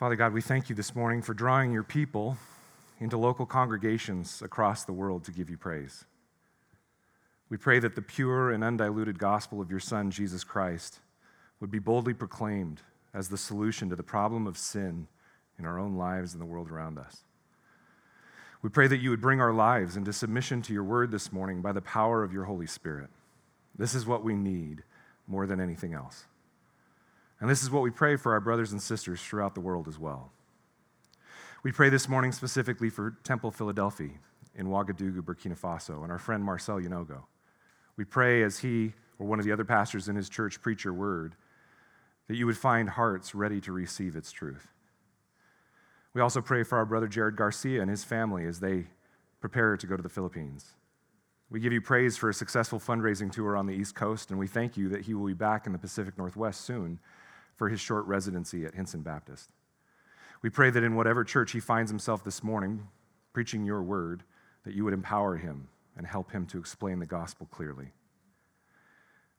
Father God, we thank you this morning for drawing your people into local congregations across the world to give you praise. We pray that the pure and undiluted gospel of your Son, Jesus Christ, would be boldly proclaimed as the solution to the problem of sin in our own lives and the world around us. We pray that you would bring our lives into submission to your word this morning by the power of your Holy Spirit. This is what we need more than anything else. And this is what we pray for our brothers and sisters throughout the world as well. We pray this morning specifically for Temple Philadelphia in Ouagadougou, Burkina Faso, and our friend Marcel Yanogo. We pray as he or one of the other pastors in his church preach your word that you would find hearts ready to receive its truth. We also pray for our brother Jared Garcia and his family as they prepare to go to the Philippines. We give you praise for a successful fundraising tour on the East Coast, and we thank you that he will be back in the Pacific Northwest soon for his short residency at Hinson Baptist. We pray that in whatever church he finds himself this morning, preaching your word, that you would empower him and help him to explain the gospel clearly.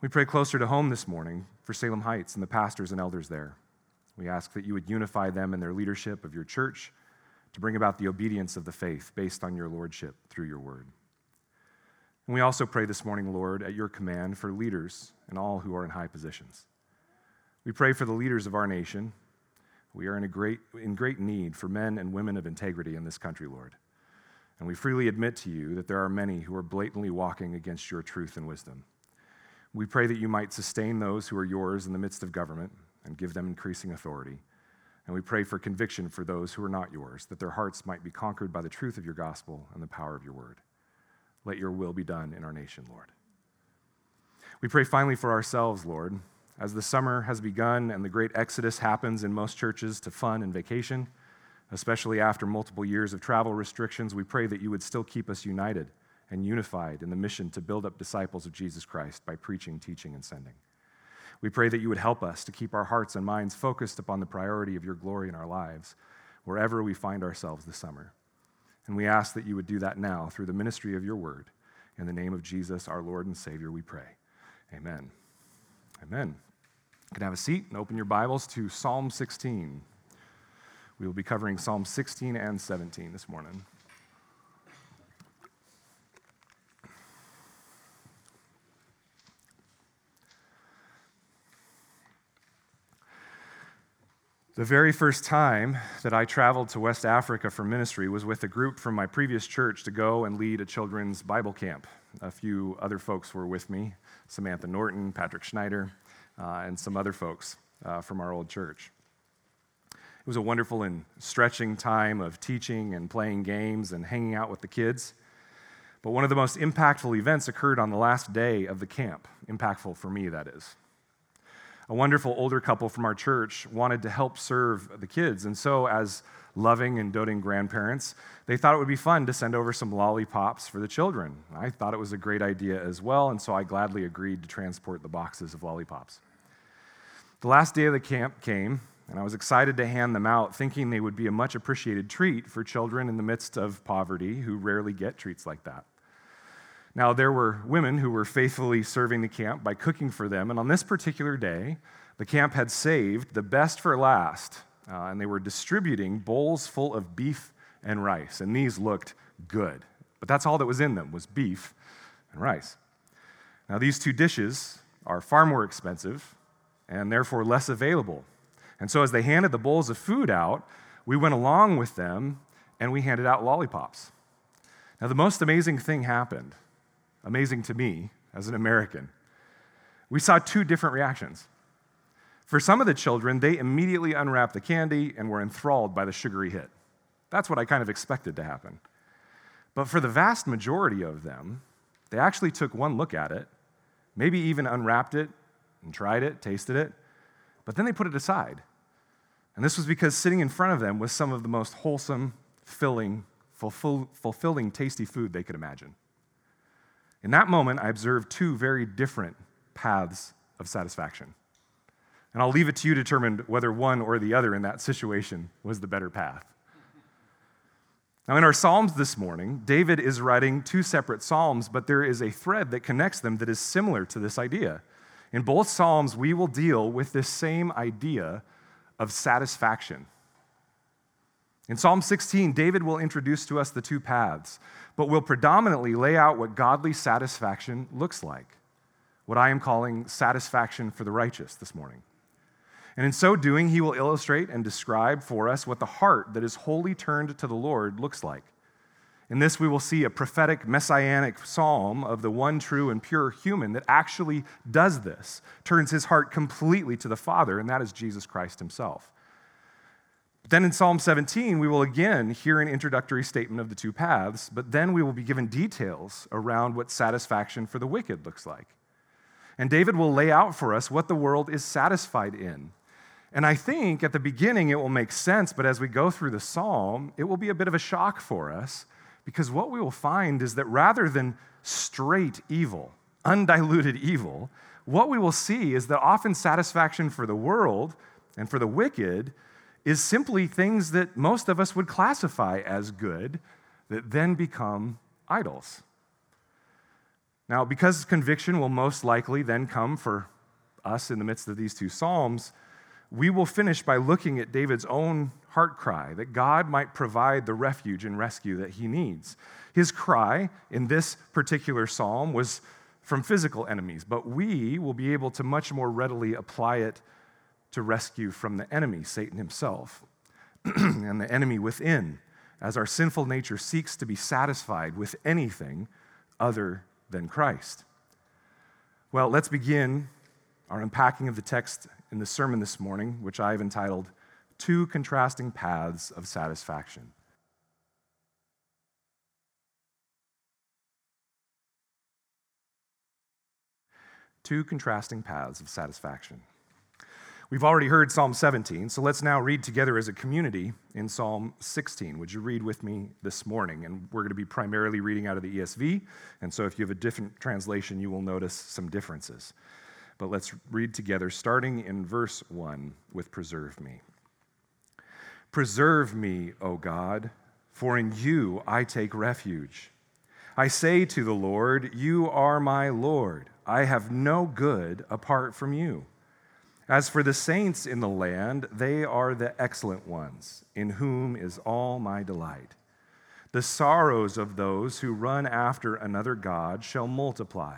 We pray closer to home this morning for Salem Heights and the pastors and elders there. We ask that you would unify them in their leadership of your church to bring about the obedience of the faith based on your lordship through your word. And we also pray this morning, Lord, at your command for leaders and all who are in high positions. We pray for the leaders of our nation. We are in, a great, in great need for men and women of integrity in this country, Lord. And we freely admit to you that there are many who are blatantly walking against your truth and wisdom. We pray that you might sustain those who are yours in the midst of government and give them increasing authority. And we pray for conviction for those who are not yours, that their hearts might be conquered by the truth of your gospel and the power of your word. Let your will be done in our nation, Lord. We pray finally for ourselves, Lord, as the summer has begun and the great exodus happens in most churches to fun and vacation, especially after multiple years of travel restrictions. We pray that you would still keep us united and unified in the mission to build up disciples of Jesus Christ by preaching, teaching, and sending. We pray that you would help us to keep our hearts and minds focused upon the priority of your glory in our lives, wherever we find ourselves this summer. And we ask that you would do that now through the ministry of your word. In the name of Jesus, our Lord and Savior, we pray. Amen. Amen. You can have a seat and open your Bibles to Psalm 16. We will be covering Psalm 16 and 17 this morning. The very first time that I traveled to West Africa for ministry was with a group from my previous church to go and lead a children's Bible camp. A few other folks were with me Samantha Norton, Patrick Schneider, and some other folks uh, from our old church. It was a wonderful and stretching time of teaching and playing games and hanging out with the kids. But one of the most impactful events occurred on the last day of the camp. Impactful for me, that is a wonderful older couple from our church wanted to help serve the kids. And so, as loving and doting grandparents, they thought it would be fun to send over some lollipops for the children. I thought it was a great idea as well, and so I gladly agreed to transport the boxes of lollipops. The last day of the camp came, and I was excited to hand them out, thinking they would be a much appreciated treat for children in the midst of poverty who rarely get treats like that. Now, there were women who were faithfully serving the camp by cooking for them, and on this particular day, the camp had saved the best for last, uh, and they were distributing bowls full of beef and rice, and these looked good. But that's all that was in them was beef and rice. Now, these two dishes are far more expensive and therefore less available. And so, as they handed the bowls of food out, we went along with them and we handed out lollipops. Now, the most amazing thing happened amazing to me as an American, we saw two different reactions. For some of the children, they immediately unwrapped the candy and were enthralled by the sugary hit. That's what I kind of expected to happen. But for the vast majority of them, they actually took one look at it, maybe even unwrapped it and tried it, tasted it, but then they put it aside. And this was because sitting in front of them was some of the most wholesome, filling, fulfill, fulfilling, tasty food they could imagine. In that moment, I observed two very different paths of satisfaction. And I'll leave it to you to determine whether one or the other in that situation was the better path. Now, in our Psalms this morning, David is writing two separate Psalms, but there is a thread that connects them that is similar to this idea. In both Psalms, we will deal with this same idea of satisfaction. In Psalm 16, David will introduce to us the two paths, but will predominantly lay out what godly satisfaction looks like, what I am calling satisfaction for the righteous this morning. And in so doing, he will illustrate and describe for us what the heart that is wholly turned to the Lord looks like. In this, we will see a prophetic messianic psalm of the one true and pure human that actually does this, turns his heart completely to the Father, and that is Jesus Christ himself. Then in Psalm 17, we will again hear an introductory statement of the two paths, but then we will be given details around what satisfaction for the wicked looks like. And David will lay out for us what the world is satisfied in and I think at the beginning it will make sense, but as we go through the psalm, it will be a bit of a shock for us because what we will find is that rather than straight evil, undiluted evil, what we will see is that often satisfaction for the world and for the wicked is simply things that most of us would classify as good that then become idols. Now, because conviction will most likely then come for us in the midst of these two Psalms, we will finish by looking at David's own heart cry that God might provide the refuge and rescue that he needs. His cry in this particular psalm was from physical enemies, but we will be able to much more readily apply it to rescue from the enemy, Satan himself, and the enemy within, as our sinful nature seeks to be satisfied with anything other than Christ. Well, let's begin our unpacking of the text in the sermon this morning, which I have entitled Two Contrasting Paths of Satisfaction. Two contrasting paths of satisfaction. We've already heard Psalm 17, so let's now read together as a community in Psalm 16. Would you read with me this morning? And we're going to be primarily reading out of the ESV, and so if you have a different translation, you will notice some differences. But let's read together, starting in verse 1 with Preserve Me. Preserve me, O God, for in you I take refuge. I say to the Lord, You are my Lord. I have no good apart from you. As for the saints in the land, they are the excellent ones, in whom is all my delight. The sorrows of those who run after another God shall multiply.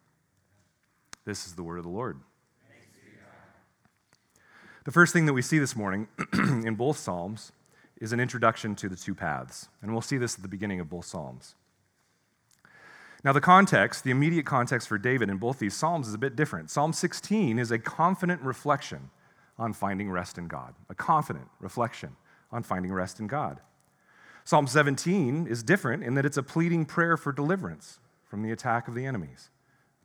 This is the word of the Lord. The first thing that we see this morning in both Psalms is an introduction to the two paths. And we'll see this at the beginning of both Psalms. Now, the context, the immediate context for David in both these Psalms is a bit different. Psalm 16 is a confident reflection on finding rest in God, a confident reflection on finding rest in God. Psalm 17 is different in that it's a pleading prayer for deliverance from the attack of the enemies.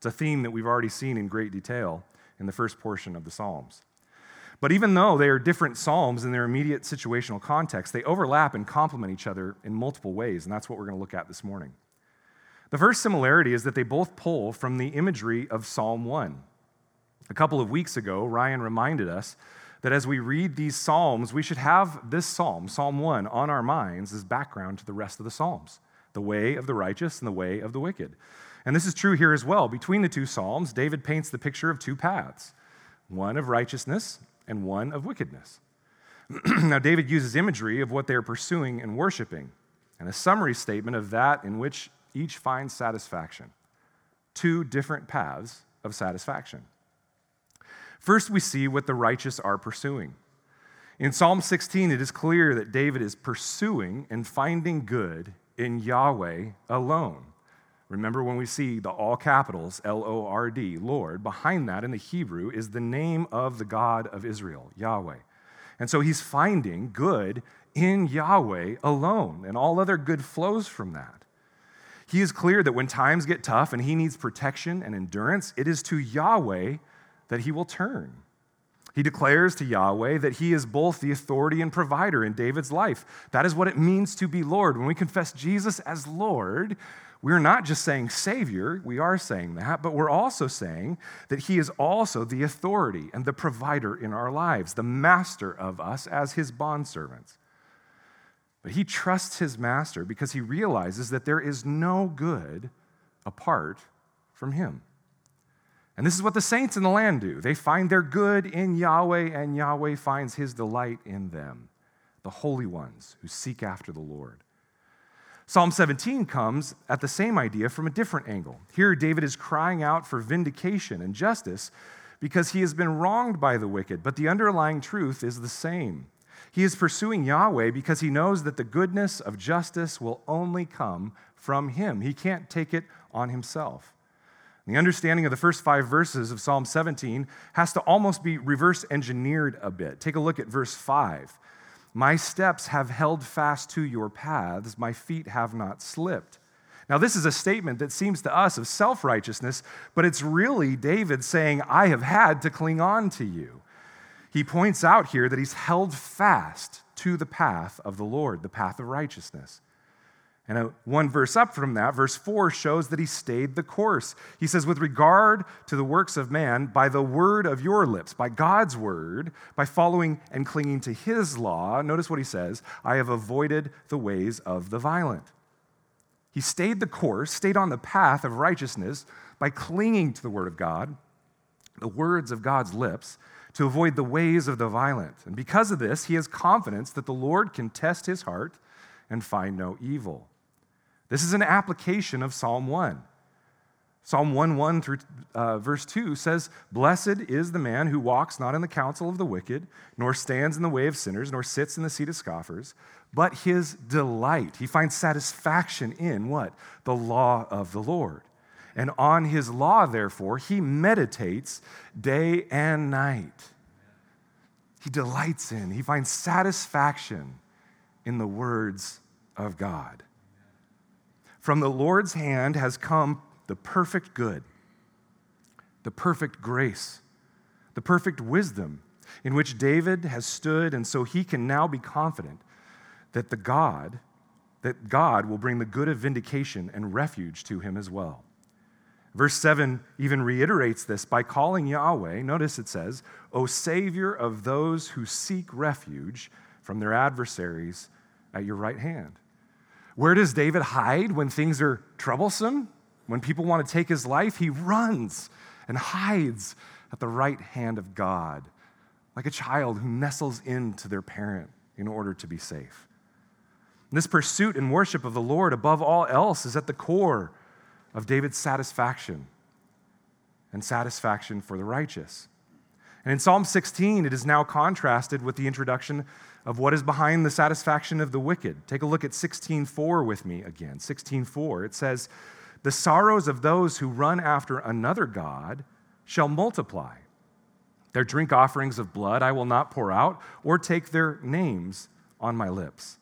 It's a theme that we've already seen in great detail in the first portion of the Psalms. But even though they are different Psalms in their immediate situational context, they overlap and complement each other in multiple ways, and that's what we're going to look at this morning. The first similarity is that they both pull from the imagery of Psalm 1. A couple of weeks ago, Ryan reminded us that as we read these Psalms, we should have this Psalm, Psalm 1, on our minds as background to the rest of the Psalms the way of the righteous and the way of the wicked. And this is true here as well. Between the two Psalms, David paints the picture of two paths one of righteousness and one of wickedness. now, David uses imagery of what they are pursuing and worshiping, and a summary statement of that in which each finds satisfaction. Two different paths of satisfaction. First, we see what the righteous are pursuing. In Psalm 16, it is clear that David is pursuing and finding good in Yahweh alone. Remember when we see the all capitals, L O R D, Lord, behind that in the Hebrew is the name of the God of Israel, Yahweh. And so he's finding good in Yahweh alone, and all other good flows from that. He is clear that when times get tough and he needs protection and endurance, it is to Yahweh that he will turn. He declares to Yahweh that he is both the authority and provider in David's life. That is what it means to be Lord. When we confess Jesus as Lord, we're not just saying Savior, we are saying that, but we're also saying that He is also the authority and the provider in our lives, the master of us as His bondservants. But He trusts His master because He realizes that there is no good apart from Him. And this is what the saints in the land do. They find their good in Yahweh, and Yahweh finds His delight in them, the holy ones who seek after the Lord. Psalm 17 comes at the same idea from a different angle. Here, David is crying out for vindication and justice because he has been wronged by the wicked, but the underlying truth is the same. He is pursuing Yahweh because he knows that the goodness of justice will only come from him. He can't take it on himself. The understanding of the first five verses of Psalm 17 has to almost be reverse engineered a bit. Take a look at verse 5. My steps have held fast to your paths, my feet have not slipped. Now, this is a statement that seems to us of self righteousness, but it's really David saying, I have had to cling on to you. He points out here that he's held fast to the path of the Lord, the path of righteousness. And uh, one verse up from that, verse 4, shows that he stayed the course. He says, With regard to the works of man, by the word of your lips, by God's word, by following and clinging to his law, notice what he says I have avoided the ways of the violent. He stayed the course, stayed on the path of righteousness by clinging to the word of God, the words of God's lips, to avoid the ways of the violent. And because of this, he has confidence that the Lord can test his heart and find no evil. This is an application of Psalm 1. Psalm 1 1 through uh, verse 2 says, Blessed is the man who walks not in the counsel of the wicked, nor stands in the way of sinners, nor sits in the seat of scoffers, but his delight, he finds satisfaction in what? The law of the Lord. And on his law, therefore, he meditates day and night. He delights in, he finds satisfaction in the words of God. From the Lord's hand has come the perfect good, the perfect grace, the perfect wisdom in which David has stood, and so he can now be confident that the God, that God will bring the good of vindication and refuge to him as well. Verse 7 even reiterates this by calling Yahweh, notice it says, O Savior of those who seek refuge from their adversaries at your right hand. Where does David hide when things are troublesome? When people want to take his life, he runs and hides at the right hand of God, like a child who nestles into their parent in order to be safe. this pursuit and worship of the Lord above all else is at the core of David's satisfaction and satisfaction for the righteous. And in Psalm 16, it is now contrasted with the introduction of what is behind the satisfaction of the wicked. Take a look at 16:4 with me again. 16:4 it says, "The sorrows of those who run after another god shall multiply. Their drink offerings of blood I will not pour out or take their names on my lips."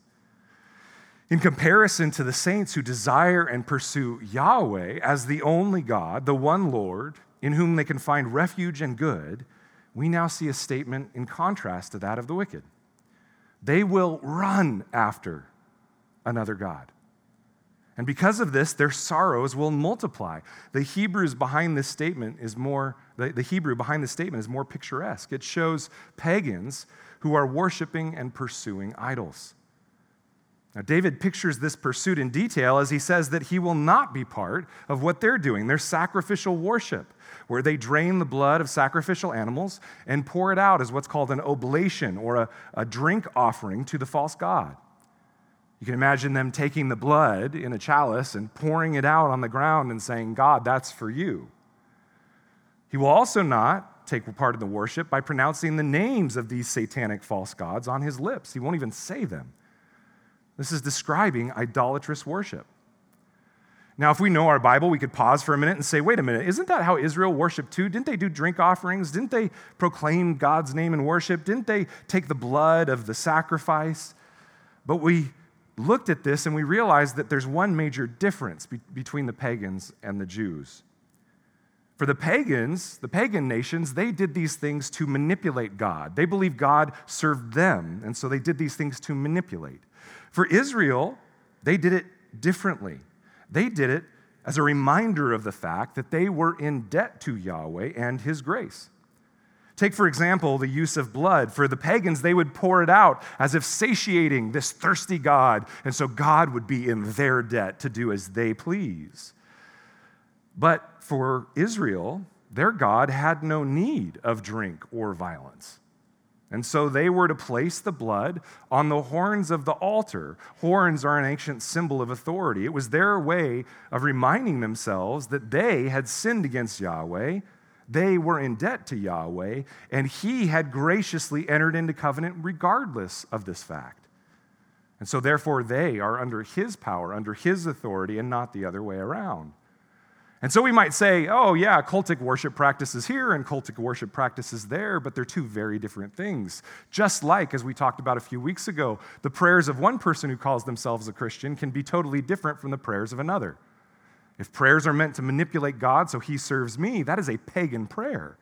In comparison to the saints who desire and pursue Yahweh as the only God, the one Lord, in whom they can find refuge and good, we now see a statement in contrast to that of the wicked. They will run after another God. And because of this, their sorrows will multiply. The Hebrews behind this statement is more, the, the Hebrew behind this statement is more picturesque. It shows pagans who are worshiping and pursuing idols. Now, David pictures this pursuit in detail as he says that he will not be part of what they're doing, their sacrificial worship, where they drain the blood of sacrificial animals and pour it out as what's called an oblation or a, a drink offering to the false god. You can imagine them taking the blood in a chalice and pouring it out on the ground and saying, God, that's for you. He will also not take part in the worship by pronouncing the names of these satanic false gods on his lips. He won't even say them. This is describing idolatrous worship. Now, if we know our Bible, we could pause for a minute and say, wait a minute, isn't that how Israel worshiped too? Didn't they do drink offerings? Didn't they proclaim God's name in worship? Didn't they take the blood of the sacrifice? But we looked at this and we realized that there's one major difference be- between the pagans and the Jews. For the pagans, the pagan nations, they did these things to manipulate God. They believed God served them, and so they did these things to manipulate. For Israel, they did it differently. They did it as a reminder of the fact that they were in debt to Yahweh and His grace. Take, for example, the use of blood. For the pagans, they would pour it out as if satiating this thirsty God, and so God would be in their debt to do as they please. But for Israel, their God had no need of drink or violence. And so they were to place the blood on the horns of the altar. Horns are an ancient symbol of authority. It was their way of reminding themselves that they had sinned against Yahweh, they were in debt to Yahweh, and He had graciously entered into covenant regardless of this fact. And so, therefore, they are under His power, under His authority, and not the other way around. And so we might say, oh, yeah, cultic worship practices here and cultic worship practices there, but they're two very different things. Just like, as we talked about a few weeks ago, the prayers of one person who calls themselves a Christian can be totally different from the prayers of another. If prayers are meant to manipulate God so he serves me, that is a pagan prayer.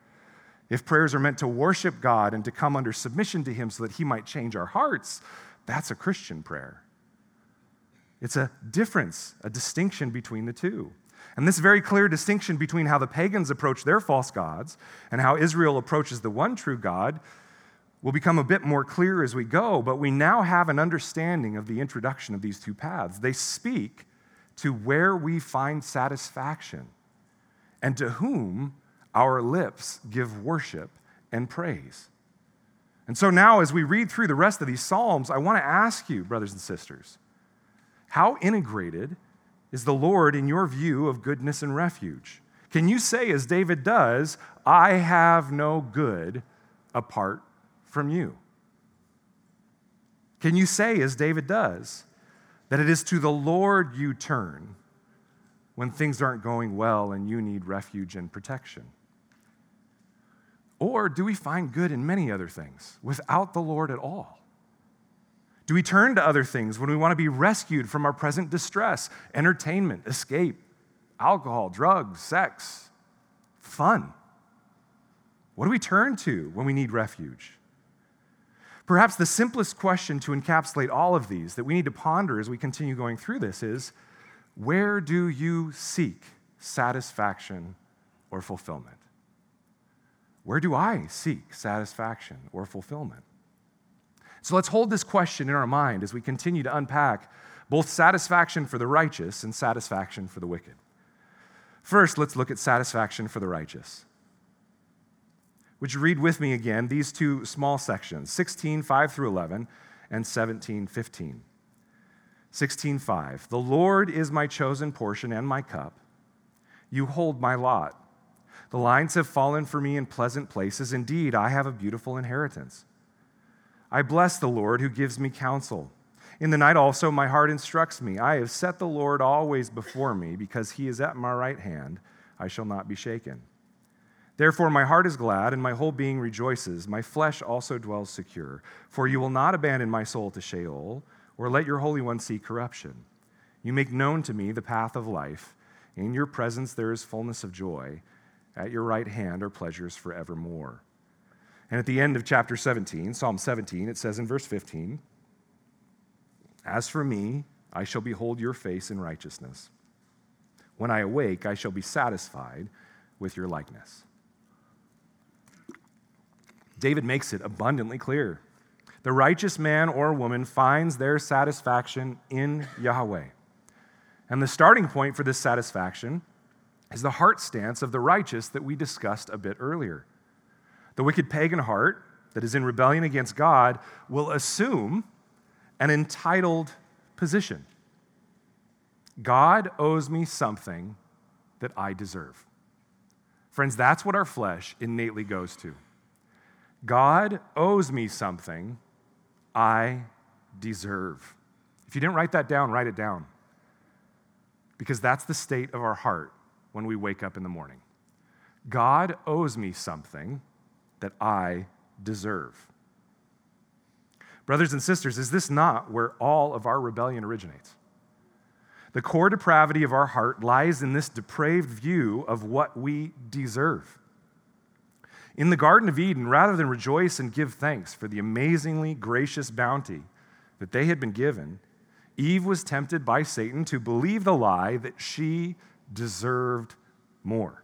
If prayers are meant to worship God and to come under submission to him so that he might change our hearts, that's a Christian prayer. It's a difference, a distinction between the two. And this very clear distinction between how the pagans approach their false gods and how Israel approaches the one true God will become a bit more clear as we go, but we now have an understanding of the introduction of these two paths. They speak to where we find satisfaction and to whom our lips give worship and praise. And so now, as we read through the rest of these Psalms, I want to ask you, brothers and sisters, how integrated is the Lord in your view of goodness and refuge? Can you say, as David does, I have no good apart from you? Can you say, as David does, that it is to the Lord you turn when things aren't going well and you need refuge and protection? Or do we find good in many other things without the Lord at all? Do we turn to other things when we want to be rescued from our present distress, entertainment, escape, alcohol, drugs, sex, fun? What do we turn to when we need refuge? Perhaps the simplest question to encapsulate all of these that we need to ponder as we continue going through this is where do you seek satisfaction or fulfillment? Where do I seek satisfaction or fulfillment? So let's hold this question in our mind as we continue to unpack both satisfaction for the righteous and satisfaction for the wicked. First, let's look at satisfaction for the righteous. Would you read with me again these two small sections, 16, 5 through 11, and 17, 15? 16:5 The Lord is my chosen portion and my cup. You hold my lot. The lines have fallen for me in pleasant places. Indeed, I have a beautiful inheritance. I bless the Lord who gives me counsel. In the night also, my heart instructs me. I have set the Lord always before me, because he is at my right hand. I shall not be shaken. Therefore, my heart is glad, and my whole being rejoices. My flesh also dwells secure. For you will not abandon my soul to Sheol, or let your Holy One see corruption. You make known to me the path of life. In your presence there is fullness of joy. At your right hand are pleasures forevermore. And at the end of chapter 17, Psalm 17, it says in verse 15, As for me, I shall behold your face in righteousness. When I awake, I shall be satisfied with your likeness. David makes it abundantly clear. The righteous man or woman finds their satisfaction in Yahweh. And the starting point for this satisfaction is the heart stance of the righteous that we discussed a bit earlier. The wicked pagan heart that is in rebellion against God will assume an entitled position. God owes me something that I deserve. Friends, that's what our flesh innately goes to. God owes me something I deserve. If you didn't write that down, write it down. Because that's the state of our heart when we wake up in the morning. God owes me something that I deserve. Brothers and sisters, is this not where all of our rebellion originates? The core depravity of our heart lies in this depraved view of what we deserve. In the Garden of Eden, rather than rejoice and give thanks for the amazingly gracious bounty that they had been given, Eve was tempted by Satan to believe the lie that she deserved more.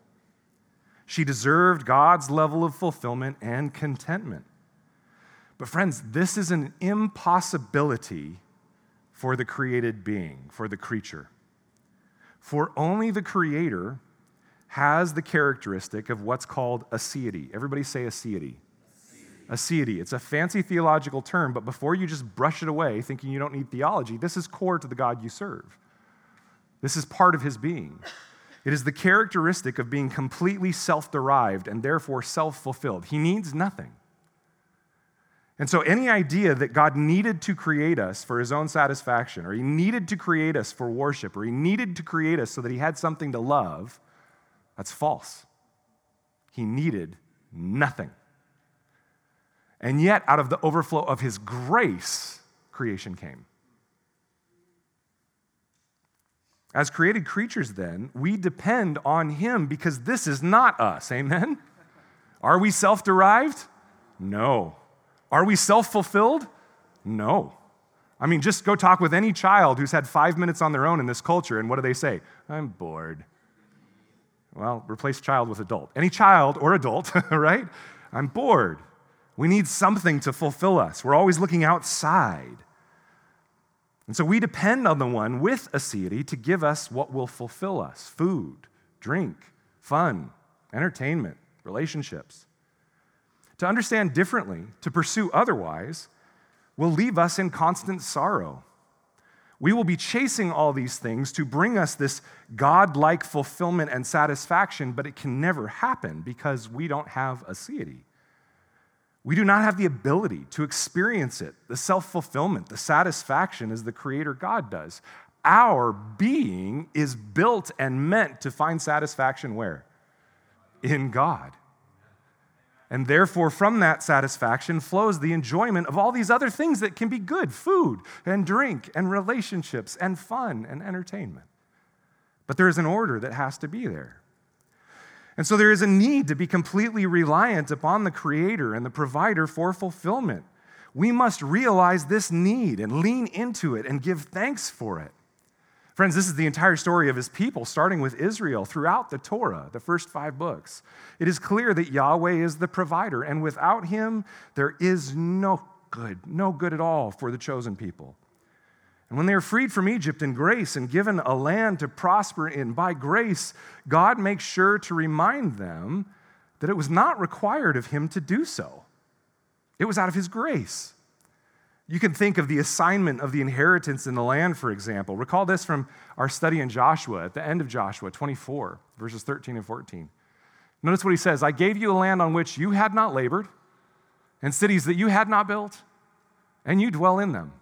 She deserved God's level of fulfillment and contentment. But, friends, this is an impossibility for the created being, for the creature. For only the Creator has the characteristic of what's called aseity. Everybody say aseity. Aseity. It's a fancy theological term, but before you just brush it away thinking you don't need theology, this is core to the God you serve. This is part of his being. It is the characteristic of being completely self derived and therefore self fulfilled. He needs nothing. And so, any idea that God needed to create us for his own satisfaction, or he needed to create us for worship, or he needed to create us so that he had something to love, that's false. He needed nothing. And yet, out of the overflow of his grace, creation came. As created creatures, then, we depend on him because this is not us. Amen? Are we self derived? No. Are we self fulfilled? No. I mean, just go talk with any child who's had five minutes on their own in this culture, and what do they say? I'm bored. Well, replace child with adult. Any child or adult, right? I'm bored. We need something to fulfill us. We're always looking outside. And so we depend on the one with aseity to give us what will fulfill us food, drink, fun, entertainment, relationships. To understand differently, to pursue otherwise, will leave us in constant sorrow. We will be chasing all these things to bring us this God-like fulfillment and satisfaction, but it can never happen because we don't have aseity. We do not have the ability to experience it, the self fulfillment, the satisfaction as the Creator God does. Our being is built and meant to find satisfaction where? In God. And therefore, from that satisfaction flows the enjoyment of all these other things that can be good food and drink and relationships and fun and entertainment. But there is an order that has to be there. And so there is a need to be completely reliant upon the Creator and the provider for fulfillment. We must realize this need and lean into it and give thanks for it. Friends, this is the entire story of his people, starting with Israel throughout the Torah, the first five books. It is clear that Yahweh is the provider, and without him, there is no good, no good at all for the chosen people. And when they are freed from Egypt in grace and given a land to prosper in by grace, God makes sure to remind them that it was not required of him to do so. It was out of his grace. You can think of the assignment of the inheritance in the land, for example. Recall this from our study in Joshua, at the end of Joshua 24, verses 13 and 14. Notice what he says I gave you a land on which you had not labored, and cities that you had not built, and you dwell in them.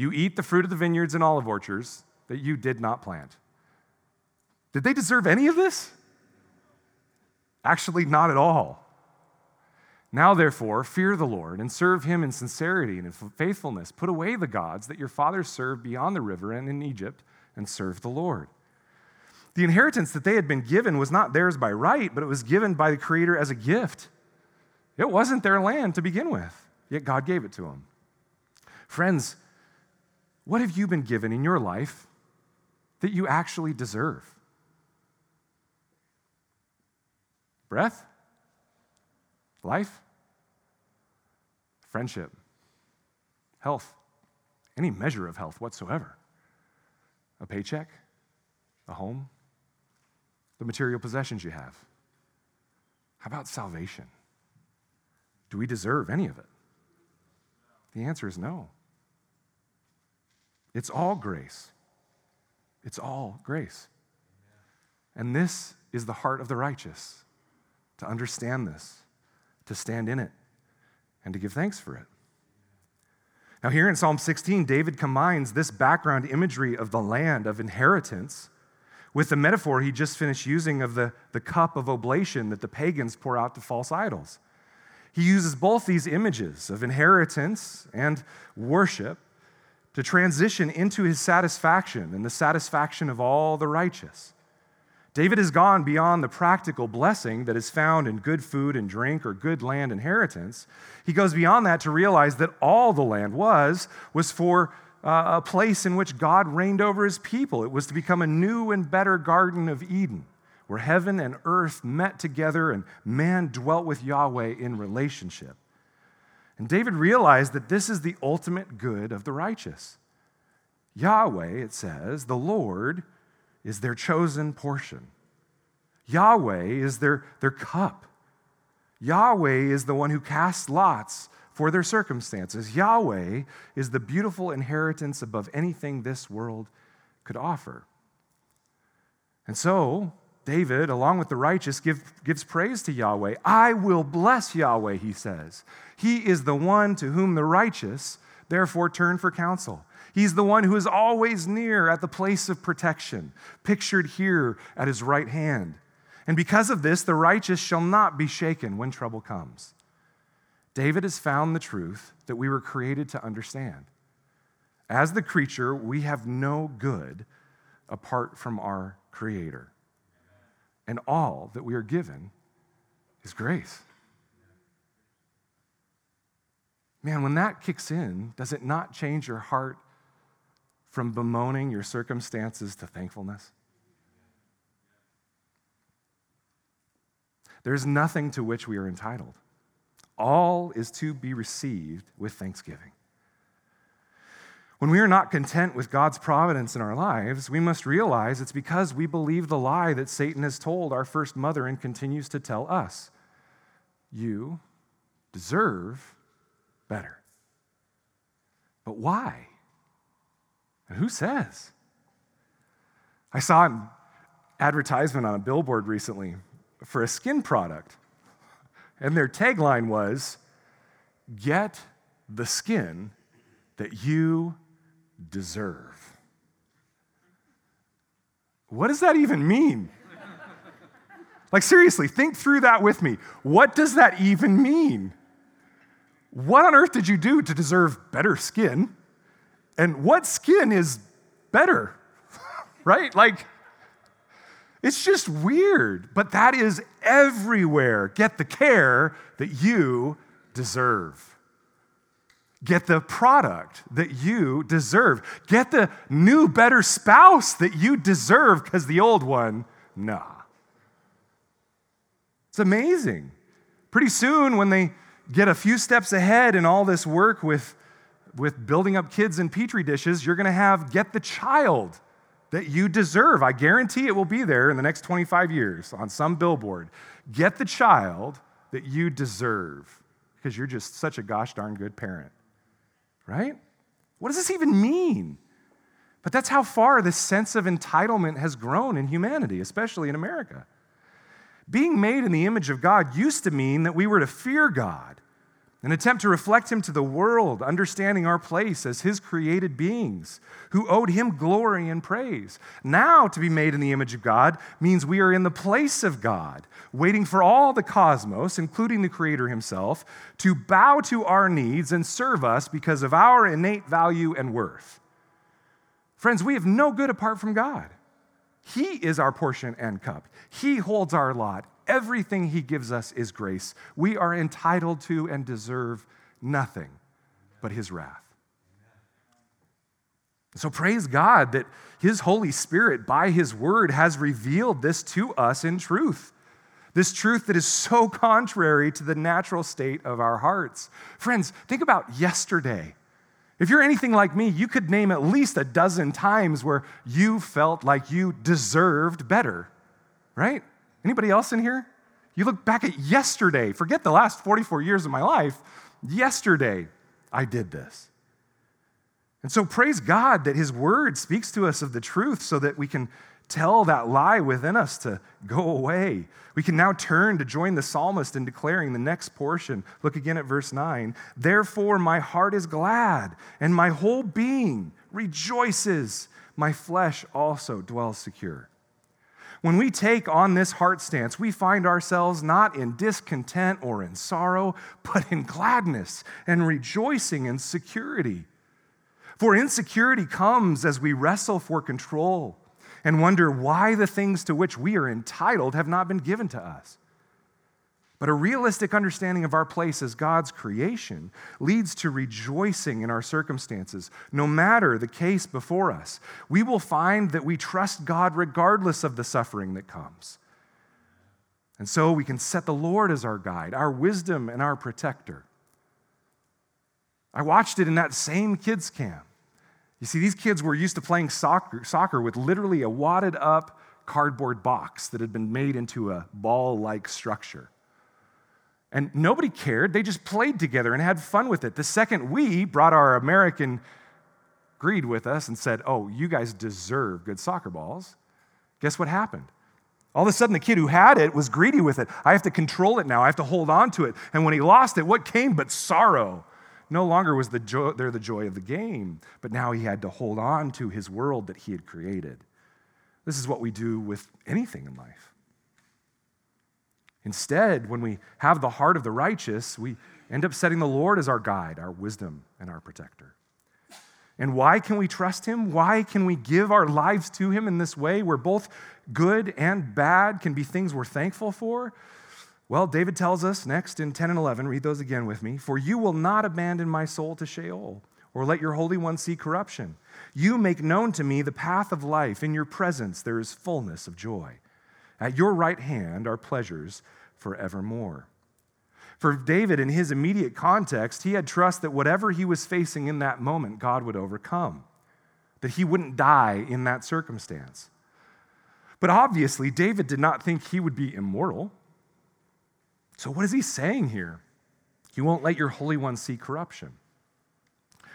You eat the fruit of the vineyards and olive orchards that you did not plant. Did they deserve any of this? Actually, not at all. Now, therefore, fear the Lord and serve him in sincerity and in faithfulness. Put away the gods that your fathers served beyond the river and in Egypt, and serve the Lord. The inheritance that they had been given was not theirs by right, but it was given by the Creator as a gift. It wasn't their land to begin with, yet God gave it to them. Friends, what have you been given in your life that you actually deserve? Breath? Life, friendship, health, any measure of health whatsoever. A paycheck, a home, the material possessions you have. How about salvation? Do we deserve any of it? The answer is no. It's all grace. It's all grace. And this is the heart of the righteous to understand this to stand in it and to give thanks for it. Now, here in Psalm 16, David combines this background imagery of the land of inheritance with the metaphor he just finished using of the, the cup of oblation that the pagans pour out to false idols. He uses both these images of inheritance and worship to transition into his satisfaction and the satisfaction of all the righteous. David has gone beyond the practical blessing that is found in good food and drink or good land inheritance. He goes beyond that to realize that all the land was was for uh, a place in which God reigned over his people. It was to become a new and better Garden of Eden, where heaven and earth met together and man dwelt with Yahweh in relationship. And David realized that this is the ultimate good of the righteous. Yahweh, it says, the Lord, is their chosen portion. Yahweh is their, their cup. Yahweh is the one who casts lots for their circumstances. Yahweh is the beautiful inheritance above anything this world could offer. And so, David, along with the righteous, give, gives praise to Yahweh. I will bless Yahweh, he says. He is the one to whom the righteous therefore turn for counsel. He's the one who is always near at the place of protection, pictured here at his right hand. And because of this, the righteous shall not be shaken when trouble comes. David has found the truth that we were created to understand. As the creature, we have no good apart from our Creator and all that we are given is grace. Man, when that kicks in, does it not change your heart from bemoaning your circumstances to thankfulness? There's nothing to which we are entitled. All is to be received with thanksgiving. When we are not content with God's providence in our lives, we must realize it's because we believe the lie that Satan has told our first mother and continues to tell us. You deserve better. But why? And who says? I saw an advertisement on a billboard recently for a skin product, and their tagline was Get the skin that you deserve. What does that even mean? Like, seriously, think through that with me. What does that even mean? What on earth did you do to deserve better skin? And what skin is better? right? Like, it's just weird, but that is everywhere. Get the care that you deserve. Get the product that you deserve. Get the new, better spouse that you deserve because the old one, nah. It's amazing. Pretty soon, when they get a few steps ahead in all this work with, with building up kids in petri dishes, you're going to have get the child that you deserve. I guarantee it will be there in the next 25 years on some billboard. Get the child that you deserve because you're just such a gosh darn good parent right? What does this even mean? But that's how far this sense of entitlement has grown in humanity, especially in America. Being made in the image of God used to mean that we were to fear God an attempt to reflect him to the world, understanding our place as his created beings who owed him glory and praise. Now, to be made in the image of God means we are in the place of God, waiting for all the cosmos, including the Creator himself, to bow to our needs and serve us because of our innate value and worth. Friends, we have no good apart from God. He is our portion and cup. He holds our lot, Everything He gives us is grace. We are entitled to and deserve nothing but His wrath. So praise God that His Holy Spirit, by His word, has revealed this to us in truth. This truth that is so contrary to the natural state of our hearts. Friends, think about yesterday. If you're anything like me, you could name at least a dozen times where you felt like you deserved better, right? Anybody else in here? You look back at yesterday, forget the last 44 years of my life. Yesterday, I did this. And so praise God that His Word speaks to us of the truth so that we can tell that lie within us to go away. We can now turn to join the psalmist in declaring the next portion. Look again at verse 9. Therefore, my heart is glad, and my whole being rejoices. My flesh also dwells secure. When we take on this heart stance, we find ourselves not in discontent or in sorrow, but in gladness and rejoicing and security. For insecurity comes as we wrestle for control and wonder why the things to which we are entitled have not been given to us. But a realistic understanding of our place as God's creation leads to rejoicing in our circumstances, no matter the case before us. We will find that we trust God regardless of the suffering that comes. And so we can set the Lord as our guide, our wisdom, and our protector. I watched it in that same kids' camp. You see, these kids were used to playing soccer, soccer with literally a wadded up cardboard box that had been made into a ball like structure. And nobody cared. They just played together and had fun with it. The second we brought our American greed with us and said, Oh, you guys deserve good soccer balls, guess what happened? All of a sudden, the kid who had it was greedy with it. I have to control it now. I have to hold on to it. And when he lost it, what came but sorrow? No longer was the joy, there the joy of the game, but now he had to hold on to his world that he had created. This is what we do with anything in life. Instead, when we have the heart of the righteous, we end up setting the Lord as our guide, our wisdom, and our protector. And why can we trust him? Why can we give our lives to him in this way where both good and bad can be things we're thankful for? Well, David tells us next in 10 and 11, read those again with me. For you will not abandon my soul to Sheol, or let your Holy One see corruption. You make known to me the path of life. In your presence there is fullness of joy. At your right hand are pleasures forevermore. For David, in his immediate context, he had trust that whatever he was facing in that moment, God would overcome, that he wouldn't die in that circumstance. But obviously, David did not think he would be immortal. So, what is he saying here? You won't let your Holy One see corruption.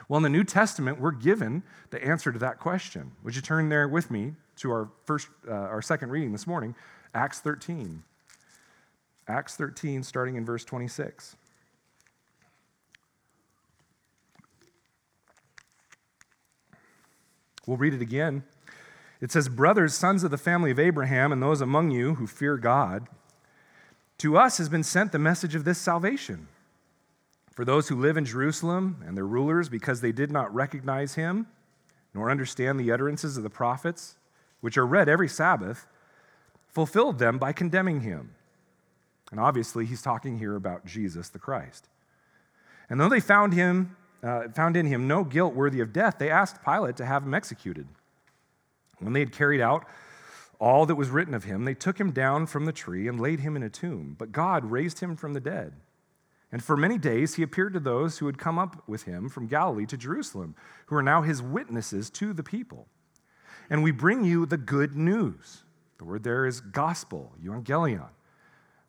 Well, in the New Testament, we're given the answer to that question. Would you turn there with me to our first, uh, our second reading this morning, Acts 13. Acts 13, starting in verse 26. We'll read it again. It says, Brothers, sons of the family of Abraham, and those among you who fear God, to us has been sent the message of this salvation. For those who live in Jerusalem and their rulers, because they did not recognize him, nor understand the utterances of the prophets, which are read every Sabbath, fulfilled them by condemning him. And obviously, he's talking here about Jesus the Christ. And though they found him, uh, found in him no guilt worthy of death, they asked Pilate to have him executed. When they had carried out all that was written of him, they took him down from the tree and laid him in a tomb. But God raised him from the dead. And for many days he appeared to those who had come up with him from Galilee to Jerusalem, who are now his witnesses to the people. And we bring you the good news. The word there is gospel, euangelion.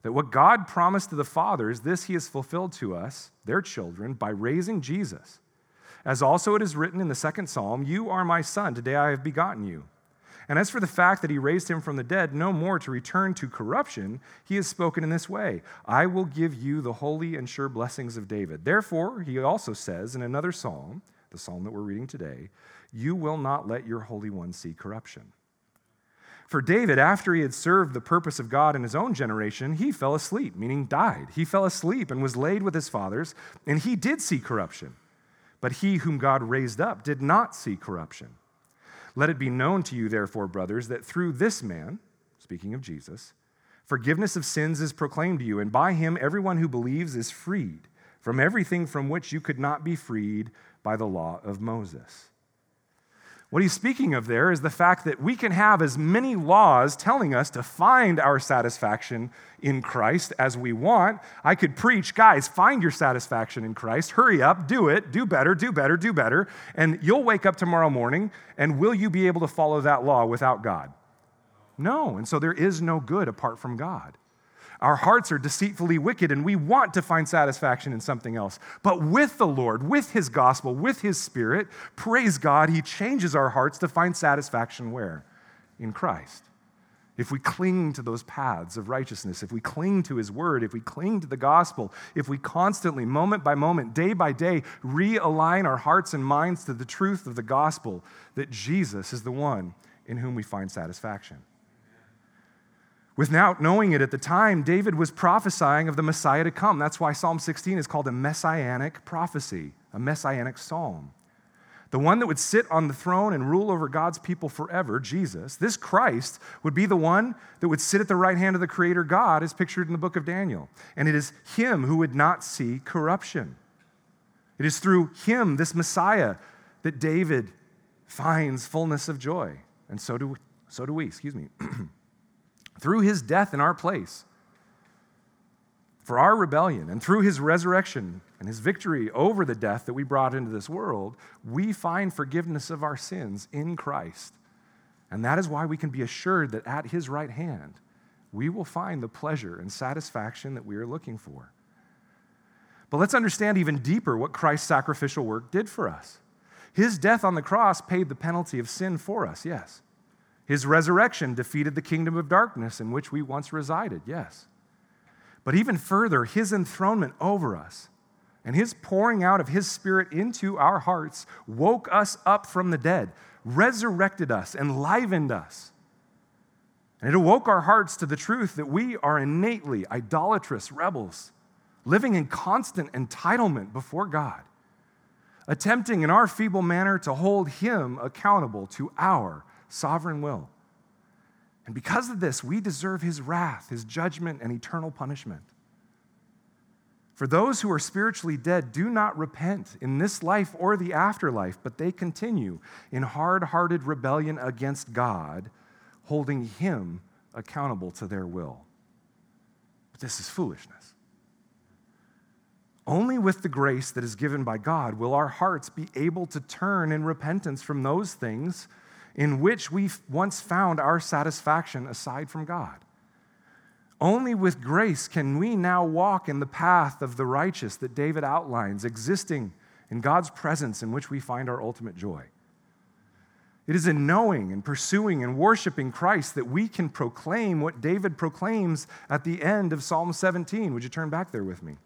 That what God promised to the fathers, this he has fulfilled to us, their children, by raising Jesus. As also it is written in the second psalm, You are my son, today I have begotten you. And as for the fact that he raised him from the dead, no more to return to corruption, he has spoken in this way I will give you the holy and sure blessings of David. Therefore, he also says in another psalm, the psalm that we're reading today, You will not let your Holy One see corruption. For David, after he had served the purpose of God in his own generation, he fell asleep, meaning died. He fell asleep and was laid with his fathers, and he did see corruption. But he whom God raised up did not see corruption. Let it be known to you, therefore, brothers, that through this man, speaking of Jesus, forgiveness of sins is proclaimed to you, and by him everyone who believes is freed from everything from which you could not be freed by the law of Moses. What he's speaking of there is the fact that we can have as many laws telling us to find our satisfaction in Christ as we want. I could preach, guys, find your satisfaction in Christ. Hurry up, do it, do better, do better, do better. And you'll wake up tomorrow morning, and will you be able to follow that law without God? No. And so there is no good apart from God. Our hearts are deceitfully wicked and we want to find satisfaction in something else. But with the Lord, with His gospel, with His Spirit, praise God, He changes our hearts to find satisfaction where? In Christ. If we cling to those paths of righteousness, if we cling to His word, if we cling to the gospel, if we constantly, moment by moment, day by day, realign our hearts and minds to the truth of the gospel, that Jesus is the one in whom we find satisfaction. Without knowing it at the time, David was prophesying of the Messiah to come. That's why Psalm 16 is called a messianic prophecy, a messianic psalm. The one that would sit on the throne and rule over God's people forever, Jesus, this Christ, would be the one that would sit at the right hand of the Creator God, as pictured in the book of Daniel. And it is Him who would not see corruption. It is through Him, this Messiah, that David finds fullness of joy. And so do, so do we, excuse me. through his death in our place for our rebellion, and through his resurrection and his victory over the death that we brought into this world, we find forgiveness of our sins in Christ. And that is why we can be assured that at his right hand, we will find the pleasure and satisfaction that we are looking for. But let's understand even deeper what Christ's sacrificial work did for us. His death on the cross paid the penalty of sin for us, yes. His resurrection defeated the kingdom of darkness in which we once resided, yes. But even further, his enthronement over us and his pouring out of his spirit into our hearts woke us up from the dead, resurrected us, enlivened us. And it awoke our hearts to the truth that we are innately idolatrous rebels, living in constant entitlement before God, attempting in our feeble manner to hold him accountable to our sovereign will. And because of this, we deserve his wrath, his judgment, and eternal punishment. For those who are spiritually dead do not repent in this life or the afterlife, but they continue in hard hearted rebellion against God, holding him accountable to their will. But this is foolishness. Only with the grace that is given by God will our hearts be able to turn in repentance from those things in which we once found our satisfaction aside from God. Only with grace can we now walk in the path of the righteous that David outlines, existing in God's presence in which we find our ultimate joy. It is in knowing and pursuing and worshiping Christ that we can proclaim what David proclaims at the end of Psalm 17. Would you turn back there with me?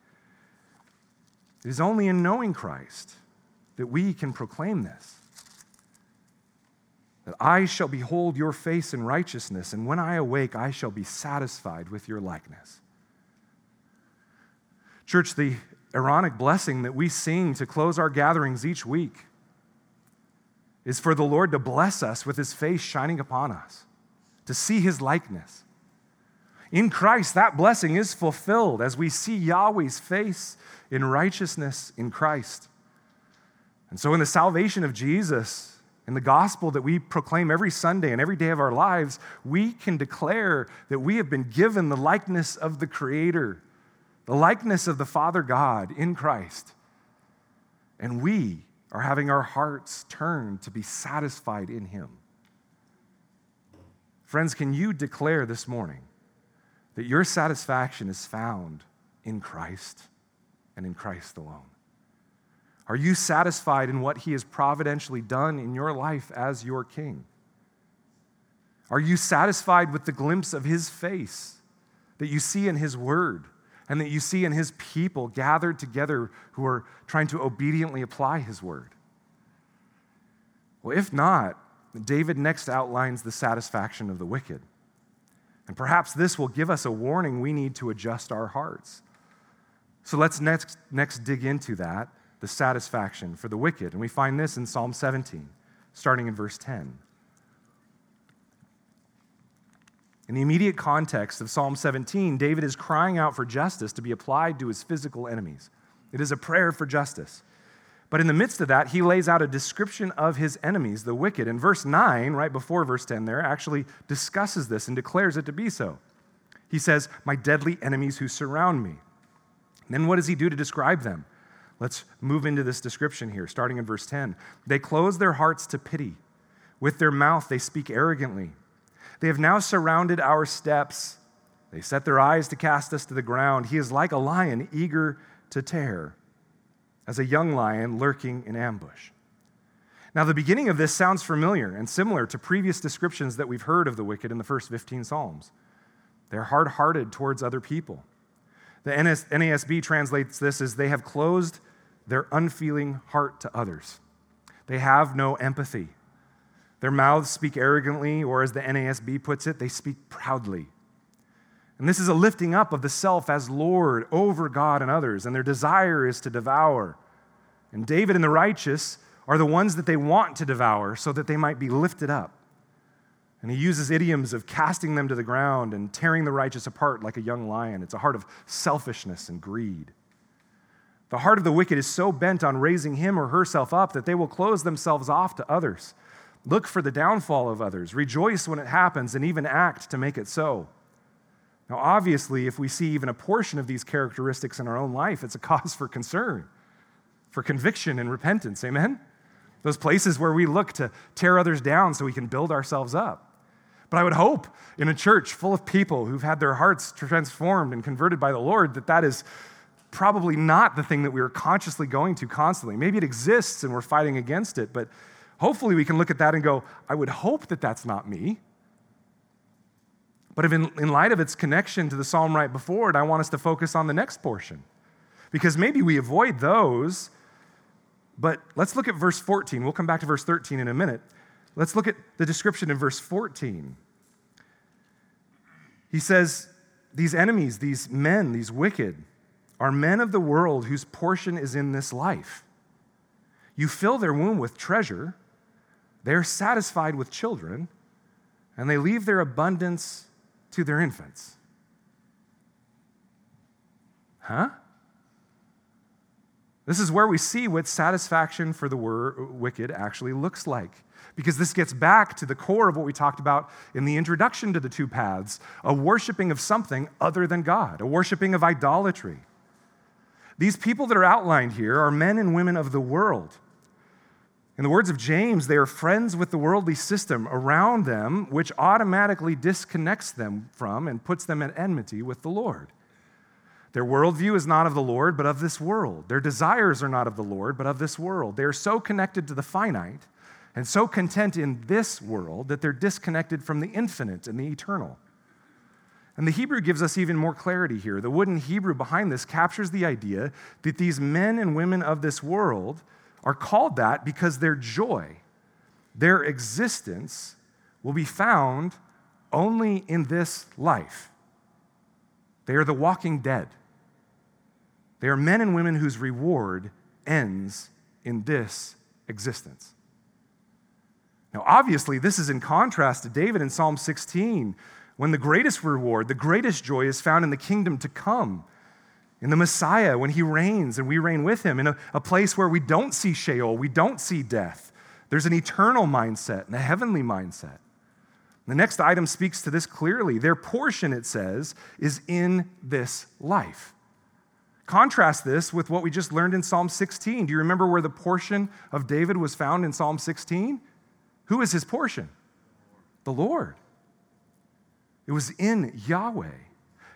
It is only in knowing Christ that we can proclaim this that I shall behold your face in righteousness, and when I awake, I shall be satisfied with your likeness. Church, the Aaronic blessing that we sing to close our gatherings each week is for the Lord to bless us with his face shining upon us, to see his likeness. In Christ, that blessing is fulfilled as we see Yahweh's face in righteousness in Christ. And so, in the salvation of Jesus, in the gospel that we proclaim every Sunday and every day of our lives, we can declare that we have been given the likeness of the Creator, the likeness of the Father God in Christ. And we are having our hearts turned to be satisfied in Him. Friends, can you declare this morning that your satisfaction is found in Christ and in Christ alone? Are you satisfied in what He has providentially done in your life as your King? Are you satisfied with the glimpse of His face that you see in His Word and that you see in His people gathered together who are trying to obediently apply His Word? Well, if not, David next outlines the satisfaction of the wicked. And perhaps this will give us a warning we need to adjust our hearts. So let's next, next dig into that the satisfaction for the wicked. And we find this in Psalm 17, starting in verse 10. In the immediate context of Psalm 17, David is crying out for justice to be applied to his physical enemies. It is a prayer for justice. But in the midst of that, he lays out a description of his enemies, the wicked. And verse 9, right before verse 10 there, actually discusses this and declares it to be so. He says, My deadly enemies who surround me. And then what does he do to describe them? Let's move into this description here, starting in verse 10. They close their hearts to pity. With their mouth, they speak arrogantly. They have now surrounded our steps. They set their eyes to cast us to the ground. He is like a lion eager to tear, as a young lion lurking in ambush. Now, the beginning of this sounds familiar and similar to previous descriptions that we've heard of the wicked in the first 15 Psalms. They're hard hearted towards other people. The NASB translates this as they have closed their unfeeling heart to others. They have no empathy. Their mouths speak arrogantly, or as the NASB puts it, they speak proudly. And this is a lifting up of the self as Lord over God and others, and their desire is to devour. And David and the righteous are the ones that they want to devour so that they might be lifted up. And he uses idioms of casting them to the ground and tearing the righteous apart like a young lion. It's a heart of selfishness and greed. The heart of the wicked is so bent on raising him or herself up that they will close themselves off to others. Look for the downfall of others, rejoice when it happens, and even act to make it so. Now, obviously, if we see even a portion of these characteristics in our own life, it's a cause for concern, for conviction and repentance. Amen? Those places where we look to tear others down so we can build ourselves up. But I would hope in a church full of people who've had their hearts transformed and converted by the Lord that that is probably not the thing that we are consciously going to constantly. Maybe it exists and we're fighting against it, but hopefully we can look at that and go, I would hope that that's not me. But in, in light of its connection to the psalm right before it, I want us to focus on the next portion. Because maybe we avoid those, but let's look at verse 14. We'll come back to verse 13 in a minute. Let's look at the description in verse 14. He says, These enemies, these men, these wicked, are men of the world whose portion is in this life. You fill their womb with treasure, they are satisfied with children, and they leave their abundance to their infants. Huh? This is where we see what satisfaction for the wicked actually looks like because this gets back to the core of what we talked about in the introduction to the two paths a worshiping of something other than God, a worshiping of idolatry. These people that are outlined here are men and women of the world. In the words of James, they are friends with the worldly system around them, which automatically disconnects them from and puts them at enmity with the Lord. Their worldview is not of the Lord, but of this world. Their desires are not of the Lord, but of this world. They are so connected to the finite and so content in this world that they're disconnected from the infinite and the eternal. And the Hebrew gives us even more clarity here. The wooden Hebrew behind this captures the idea that these men and women of this world are called that because their joy, their existence, will be found only in this life. They are the walking dead. They are men and women whose reward ends in this existence. Now, obviously, this is in contrast to David in Psalm 16, when the greatest reward, the greatest joy is found in the kingdom to come, in the Messiah, when he reigns and we reign with him, in a, a place where we don't see Sheol, we don't see death. There's an eternal mindset and a heavenly mindset. The next item speaks to this clearly. Their portion, it says, is in this life. Contrast this with what we just learned in Psalm 16. Do you remember where the portion of David was found in Psalm 16? Who is his portion? The Lord. It was in Yahweh.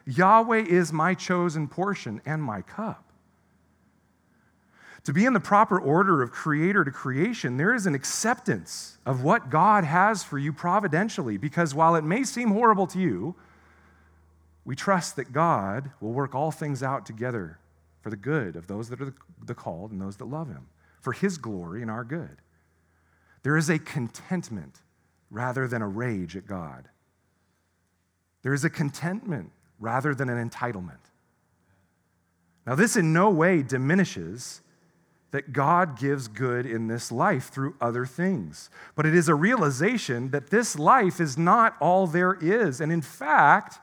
Yahweh is my chosen portion and my cup. To be in the proper order of creator to creation, there is an acceptance of what God has for you providentially, because while it may seem horrible to you, we trust that God will work all things out together for the good of those that are the called and those that love Him, for His glory and our good. There is a contentment rather than a rage at God. There is a contentment rather than an entitlement. Now, this in no way diminishes that God gives good in this life through other things, but it is a realization that this life is not all there is. And in fact,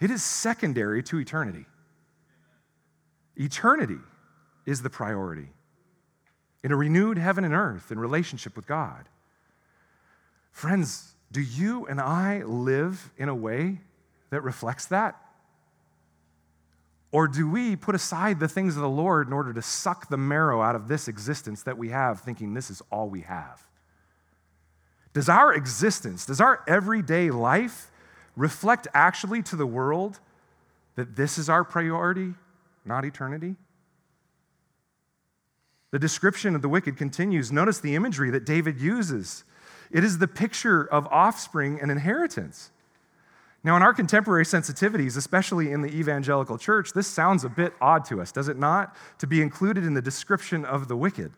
it is secondary to eternity. Eternity is the priority in a renewed heaven and earth in relationship with God. Friends, do you and I live in a way that reflects that? Or do we put aside the things of the Lord in order to suck the marrow out of this existence that we have, thinking this is all we have? Does our existence, does our everyday life reflect actually to the world that this is our priority, not eternity? The description of the wicked continues. Notice the imagery that David uses. It is the picture of offspring and inheritance. Now, in our contemporary sensitivities, especially in the evangelical church, this sounds a bit odd to us, does it not? To be included in the description of the wicked.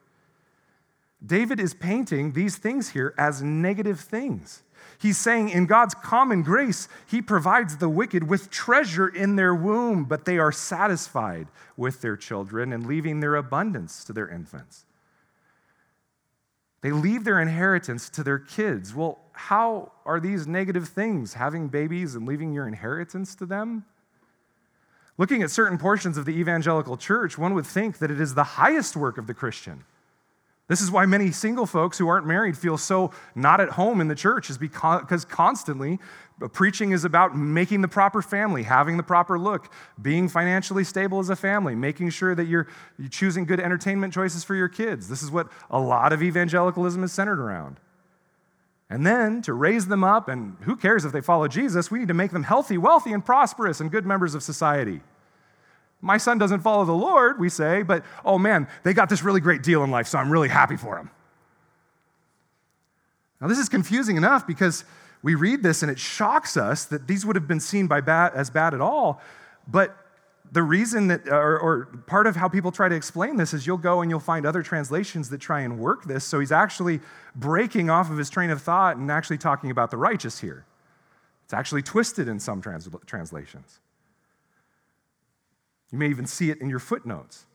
David is painting these things here as negative things. He's saying, in God's common grace, He provides the wicked with treasure in their womb, but they are satisfied with their children and leaving their abundance to their infants. They leave their inheritance to their kids. Well, how are these negative things, having babies and leaving your inheritance to them? Looking at certain portions of the evangelical church, one would think that it is the highest work of the Christian this is why many single folks who aren't married feel so not at home in the church, is because constantly preaching is about making the proper family, having the proper look, being financially stable as a family, making sure that you're, you're choosing good entertainment choices for your kids. This is what a lot of evangelicalism is centered around. And then to raise them up, and who cares if they follow Jesus, we need to make them healthy, wealthy, and prosperous and good members of society. My son doesn't follow the Lord, we say, but oh man, they got this really great deal in life, so I'm really happy for him. Now, this is confusing enough because we read this and it shocks us that these would have been seen by bad, as bad at all. But the reason that, or, or, part of how people try to explain this is you'll go and you'll find other translations that try and work this. So he's actually breaking off of his train of thought and actually talking about the righteous here. It's actually twisted in some trans- translations. You may even see it in your footnotes.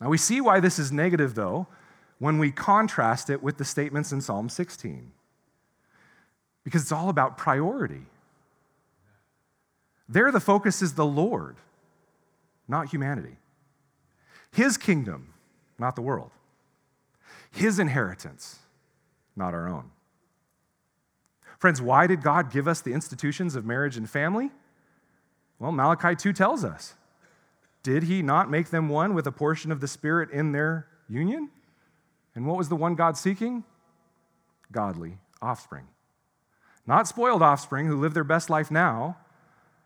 Now, we see why this is negative, though, when we contrast it with the statements in Psalm 16. Because it's all about priority. There, the focus is the Lord, not humanity. His kingdom, not the world. His inheritance, not our own. Friends, why did God give us the institutions of marriage and family? Well, Malachi 2 tells us did he not make them one with a portion of the Spirit in their union? And what was the one God seeking? Godly offspring. Not spoiled offspring who live their best life now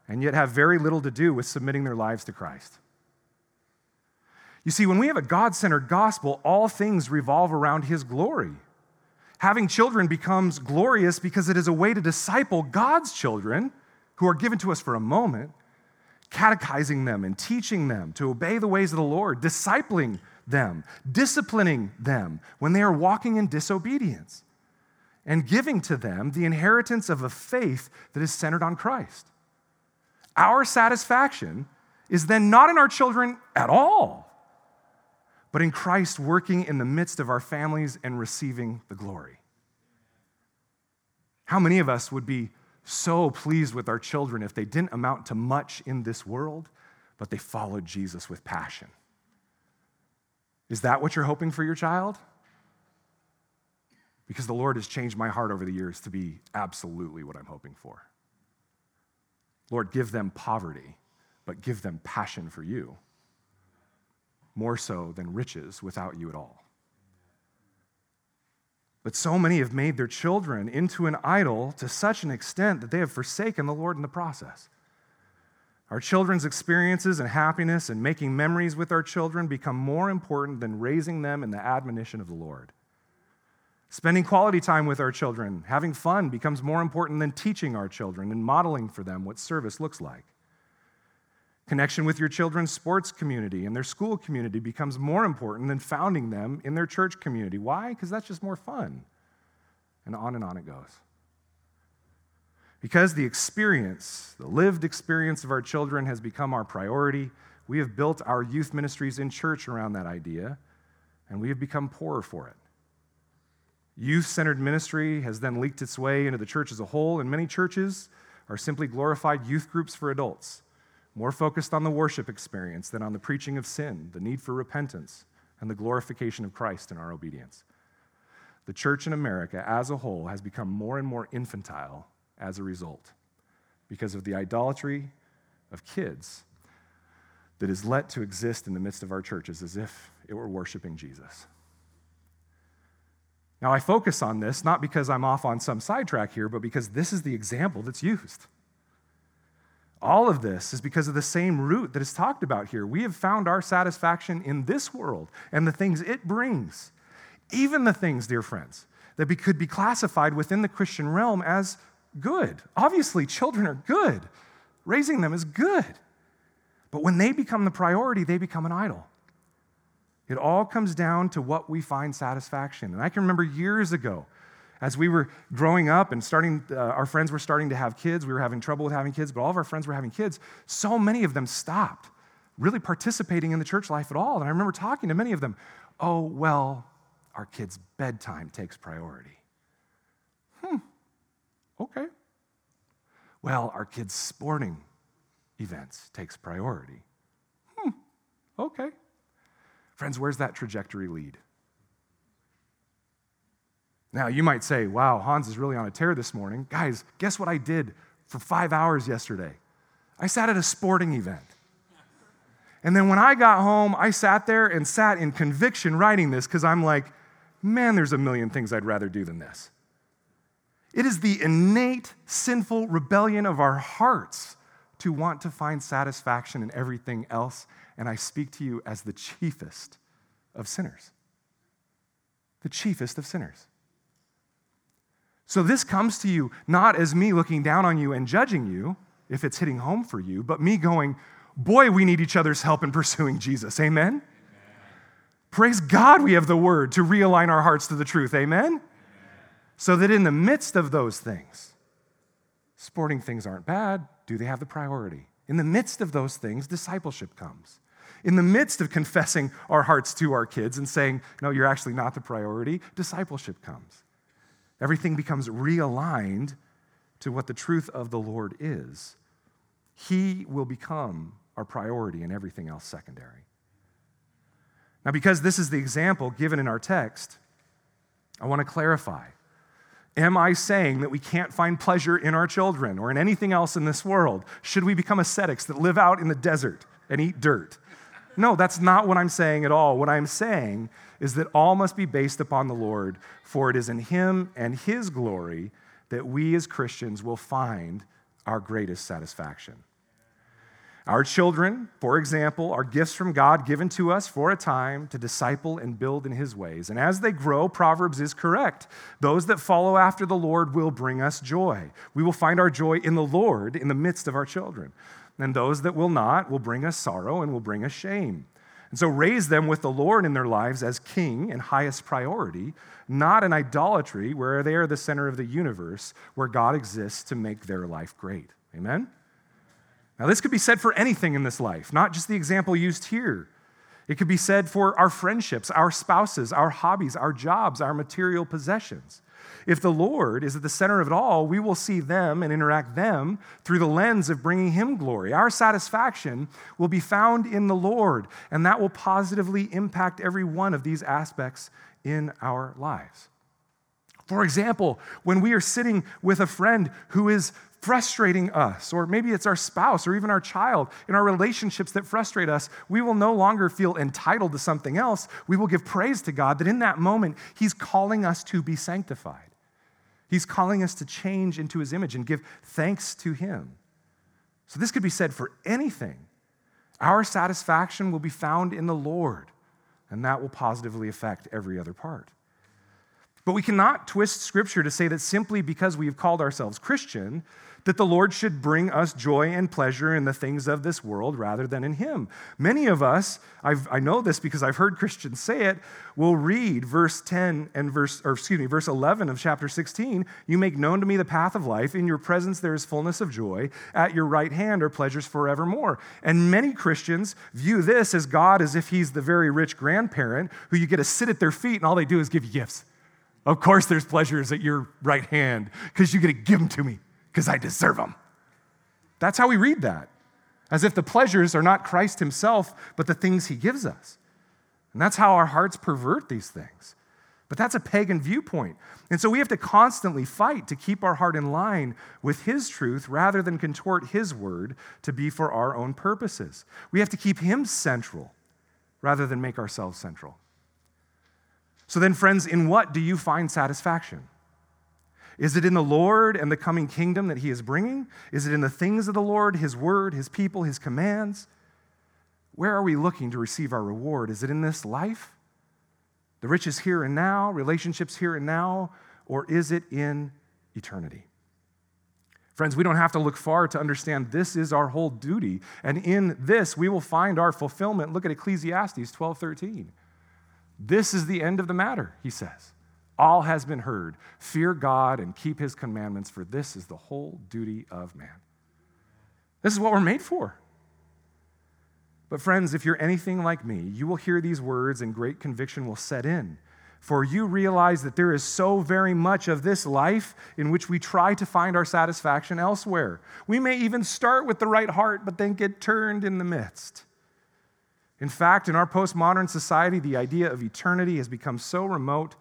and yet have very little to do with submitting their lives to Christ. You see, when we have a God centered gospel, all things revolve around His glory. Having children becomes glorious because it is a way to disciple God's children who are given to us for a moment catechizing them and teaching them to obey the ways of the Lord, discipling them, disciplining them when they are walking in disobedience, and giving to them the inheritance of a faith that is centered on Christ. Our satisfaction is then not in our children at all, but in Christ working in the midst of our families and receiving the glory. How many of us would be so pleased with our children if they didn't amount to much in this world, but they followed Jesus with passion. Is that what you're hoping for your child? Because the Lord has changed my heart over the years to be absolutely what I'm hoping for. Lord, give them poverty, but give them passion for you, more so than riches without you at all. But so many have made their children into an idol to such an extent that they have forsaken the Lord in the process. Our children's experiences and happiness and making memories with our children become more important than raising them in the admonition of the Lord. Spending quality time with our children, having fun, becomes more important than teaching our children and modeling for them what service looks like. Connection with your children's sports community and their school community becomes more important than founding them in their church community. Why? Because that's just more fun. And on and on it goes. Because the experience, the lived experience of our children has become our priority, we have built our youth ministries in church around that idea, and we have become poorer for it. Youth centered ministry has then leaked its way into the church as a whole, and many churches are simply glorified youth groups for adults more focused on the worship experience than on the preaching of sin, the need for repentance, and the glorification of Christ in our obedience. The church in America as a whole has become more and more infantile as a result because of the idolatry of kids that is let to exist in the midst of our churches as if it were worshiping Jesus. Now, I focus on this not because I'm off on some sidetrack here, but because this is the example that's used. All of this is because of the same root that is talked about here. We have found our satisfaction in this world and the things it brings. Even the things, dear friends, that be, could be classified within the Christian realm as good. Obviously, children are good, raising them is good. But when they become the priority, they become an idol. It all comes down to what we find satisfaction. And I can remember years ago, as we were growing up and starting, uh, our friends were starting to have kids. We were having trouble with having kids, but all of our friends were having kids. So many of them stopped really participating in the church life at all. And I remember talking to many of them, oh, well, our kids' bedtime takes priority. Hmm, okay. Well, our kids' sporting events takes priority. Hmm, okay. Friends, where's that trajectory lead? Now, you might say, wow, Hans is really on a tear this morning. Guys, guess what I did for five hours yesterday? I sat at a sporting event. And then when I got home, I sat there and sat in conviction writing this because I'm like, man, there's a million things I'd rather do than this. It is the innate sinful rebellion of our hearts to want to find satisfaction in everything else. And I speak to you as the chiefest of sinners. The chiefest of sinners. So this comes to you not as me looking down on you and judging you, if it's hitting home for you, but me going, boy, we need each other's help in pursuing Jesus. Amen? Amen. Praise God, we have the word to realign our hearts to the truth. Amen? Amen? So that in the midst of those things, sporting things aren't bad. Do they have the priority? In the midst of those things, discipleship comes. In the midst of confessing our hearts to our kids and saying, no, you're actually not the priority, discipleship comes. Everything becomes realigned to what the truth of the Lord is. He will become our priority and everything else secondary. Now, because this is the example given in our text, I want to clarify. Am I saying that we can't find pleasure in our children or in anything else in this world? Should we become ascetics that live out in the desert and eat dirt? No, that's not what I'm saying at all. What I'm saying is that all must be based upon the Lord, for it is in Him and His glory that we as Christians will find our greatest satisfaction. Our children, for example, are gifts from God given to us for a time to disciple and build in His ways. And as they grow, Proverbs is correct. Those that follow after the Lord will bring us joy. We will find our joy in the Lord in the midst of our children. And those that will not will bring us sorrow and will bring us shame. And so raise them with the Lord in their lives as king and highest priority, not in idolatry where they are the center of the universe, where God exists to make their life great. Amen? Now, this could be said for anything in this life, not just the example used here. It could be said for our friendships, our spouses, our hobbies, our jobs, our material possessions. If the Lord is at the center of it all, we will see them and interact them through the lens of bringing Him glory. Our satisfaction will be found in the Lord, and that will positively impact every one of these aspects in our lives. For example, when we are sitting with a friend who is frustrating us, or maybe it's our spouse or even our child in our relationships that frustrate us, we will no longer feel entitled to something else. We will give praise to God that in that moment, He's calling us to be sanctified. He's calling us to change into His image and give thanks to Him. So, this could be said for anything. Our satisfaction will be found in the Lord, and that will positively affect every other part. But we cannot twist Scripture to say that simply because we have called ourselves Christian, that the Lord should bring us joy and pleasure in the things of this world rather than in Him. Many of us, I've, i know this because I've heard Christians say it, will read verse 10 and verse, or excuse me, verse 11 of chapter 16. You make known to me the path of life. In your presence there is fullness of joy. At your right hand are pleasures forevermore. And many Christians view this as God as if He's the very rich grandparent who you get to sit at their feet and all they do is give you gifts. Of course, there's pleasures at your right hand because you get to give them to me because I deserve them. That's how we read that, as if the pleasures are not Christ Himself, but the things He gives us. And that's how our hearts pervert these things. But that's a pagan viewpoint. And so we have to constantly fight to keep our heart in line with His truth rather than contort His word to be for our own purposes. We have to keep Him central rather than make ourselves central. So then, friends, in what do you find satisfaction? Is it in the Lord and the coming kingdom that he is bringing? Is it in the things of the Lord, his word, his people, his commands? Where are we looking to receive our reward? Is it in this life? The riches here and now, relationships here and now, or is it in eternity? Friends, we don't have to look far to understand this is our whole duty. And in this, we will find our fulfillment. Look at Ecclesiastes 12 13. This is the end of the matter, he says. All has been heard. Fear God and keep his commandments, for this is the whole duty of man. This is what we're made for. But, friends, if you're anything like me, you will hear these words and great conviction will set in. For you realize that there is so very much of this life in which we try to find our satisfaction elsewhere. We may even start with the right heart, but then get turned in the midst. In fact, in our postmodern society, the idea of eternity has become so remote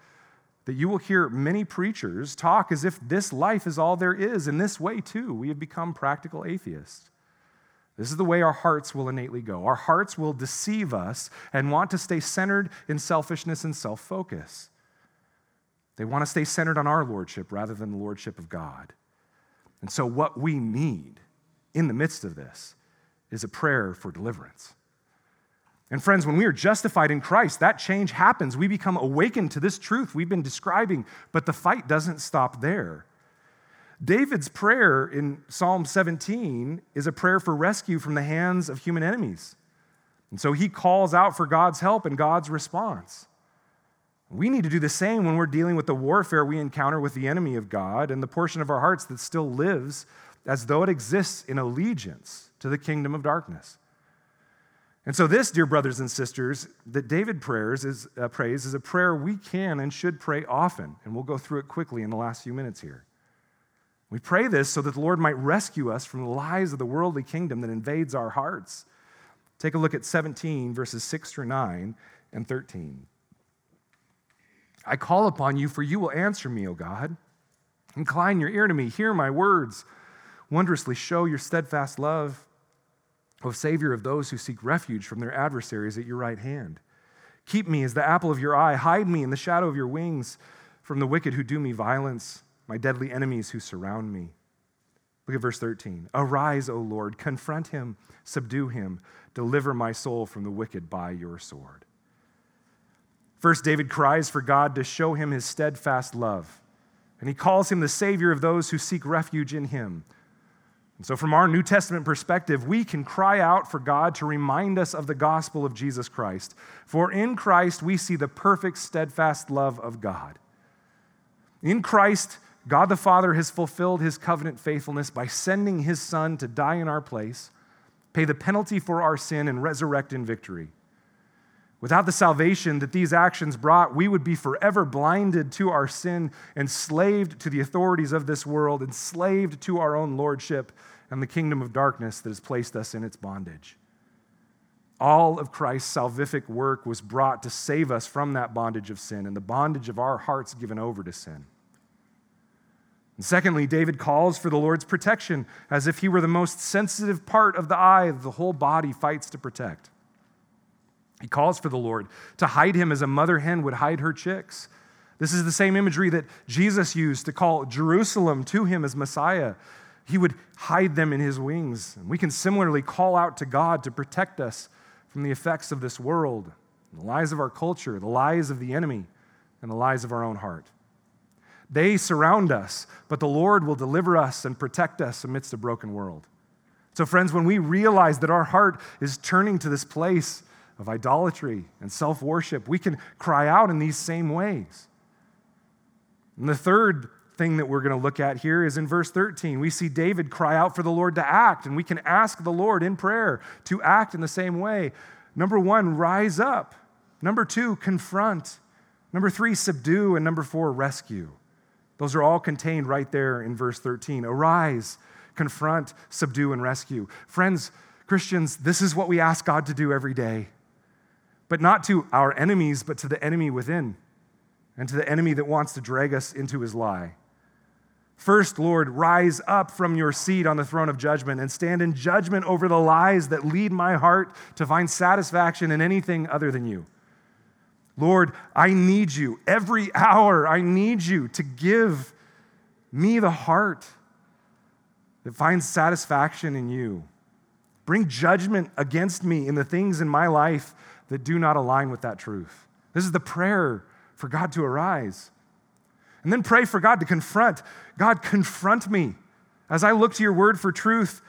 that you will hear many preachers talk as if this life is all there is. In this way, too, we have become practical atheists. This is the way our hearts will innately go. Our hearts will deceive us and want to stay centered in selfishness and self focus. They want to stay centered on our lordship rather than the lordship of God. And so, what we need in the midst of this is a prayer for deliverance. And friends, when we are justified in Christ, that change happens. We become awakened to this truth we've been describing, but the fight doesn't stop there. David's prayer in Psalm 17 is a prayer for rescue from the hands of human enemies. And so he calls out for God's help and God's response. We need to do the same when we're dealing with the warfare we encounter with the enemy of God and the portion of our hearts that still lives as though it exists in allegiance to the kingdom of darkness. And so, this, dear brothers and sisters, that David prayers is, uh, prays is a prayer we can and should pray often. And we'll go through it quickly in the last few minutes here. We pray this so that the Lord might rescue us from the lies of the worldly kingdom that invades our hearts. Take a look at 17, verses 6 through 9 and 13. I call upon you, for you will answer me, O God. Incline your ear to me, hear my words. Wondrously show your steadfast love O Savior of those who seek refuge from their adversaries at your right hand. Keep me as the apple of your eye. Hide me in the shadow of your wings from the wicked who do me violence, my deadly enemies who surround me. Look at verse 13. Arise, O Lord, confront him, subdue him, deliver my soul from the wicked by your sword. First, David cries for God to show him his steadfast love, and he calls him the Savior of those who seek refuge in him. And so, from our New Testament perspective, we can cry out for God to remind us of the gospel of Jesus Christ. For in Christ, we see the perfect, steadfast love of God. In Christ, God the Father has fulfilled his covenant faithfulness by sending his Son to die in our place, pay the penalty for our sin, and resurrect in victory. Without the salvation that these actions brought, we would be forever blinded to our sin, enslaved to the authorities of this world, enslaved to our own lordship and the kingdom of darkness that has placed us in its bondage. All of Christ's salvific work was brought to save us from that bondage of sin and the bondage of our hearts given over to sin. And secondly, David calls for the Lord's protection as if he were the most sensitive part of the eye that the whole body fights to protect. He calls for the Lord to hide him as a mother hen would hide her chicks. This is the same imagery that Jesus used to call Jerusalem to him as Messiah. He would hide them in his wings. And we can similarly call out to God to protect us from the effects of this world, the lies of our culture, the lies of the enemy, and the lies of our own heart. They surround us, but the Lord will deliver us and protect us amidst a broken world. So, friends, when we realize that our heart is turning to this place of idolatry and self worship, we can cry out in these same ways. And the third thing that we're going to look at here is in verse 13. We see David cry out for the Lord to act, and we can ask the Lord in prayer to act in the same way. Number one, rise up. Number two, confront. Number three, subdue. And number four, rescue. Those are all contained right there in verse 13. Arise, confront, subdue, and rescue. Friends, Christians, this is what we ask God to do every day but not to our enemies, but to the enemy within and to the enemy that wants to drag us into his lie. First, Lord, rise up from your seat on the throne of judgment and stand in judgment over the lies that lead my heart to find satisfaction in anything other than you. Lord, I need you. Every hour, I need you to give me the heart that finds satisfaction in you. Bring judgment against me in the things in my life that do not align with that truth. This is the prayer for God to arise. And then pray for God to confront. God, confront me. As I look to your word for truth,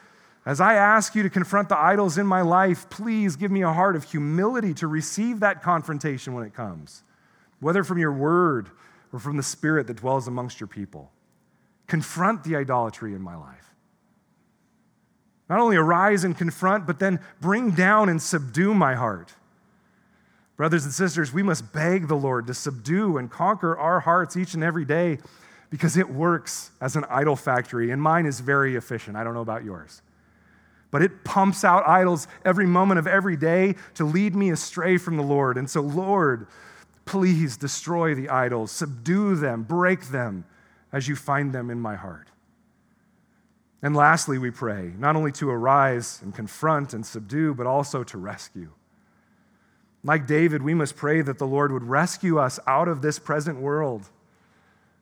as I ask you to confront the idols in my life, please give me a heart of humility to receive that confrontation when it comes, whether from your word or from the spirit that dwells amongst your people. Confront the idolatry in my life. Not only arise and confront, but then bring down and subdue my heart. Brothers and sisters, we must beg the Lord to subdue and conquer our hearts each and every day because it works as an idol factory, and mine is very efficient. I don't know about yours. But it pumps out idols every moment of every day to lead me astray from the Lord. And so, Lord, please destroy the idols, subdue them, break them as you find them in my heart. And lastly, we pray not only to arise and confront and subdue, but also to rescue. Like David, we must pray that the Lord would rescue us out of this present world.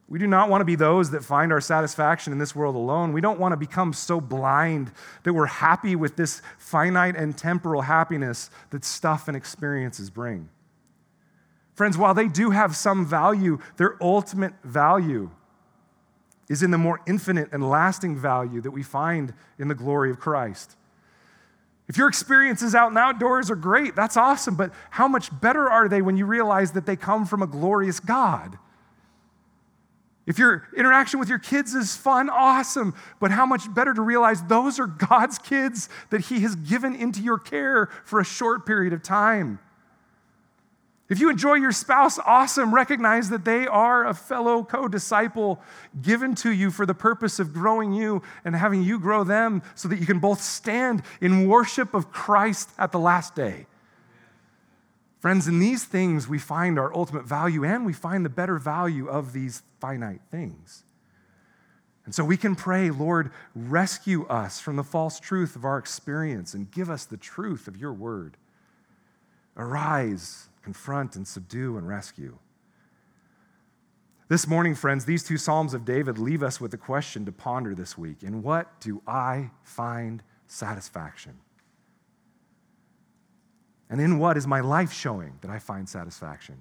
We do not want to be those that find our satisfaction in this world alone. We don't want to become so blind that we're happy with this finite and temporal happiness that stuff and experiences bring. Friends, while they do have some value, their ultimate value is in the more infinite and lasting value that we find in the glory of Christ. If your experiences out and outdoors are great, that's awesome, but how much better are they when you realize that they come from a glorious God? If your interaction with your kids is fun, awesome, but how much better to realize those are God's kids that He has given into your care for a short period of time. If you enjoy your spouse, awesome. Recognize that they are a fellow co disciple given to you for the purpose of growing you and having you grow them so that you can both stand in worship of Christ at the last day. Friends, in these things we find our ultimate value and we find the better value of these finite things. And so we can pray, Lord, rescue us from the false truth of our experience and give us the truth of your word. Arise confront and subdue and rescue. This morning, friends, these two Psalms of David leave us with a question to ponder this week In what do I find satisfaction? And in what is my life showing that I find satisfaction?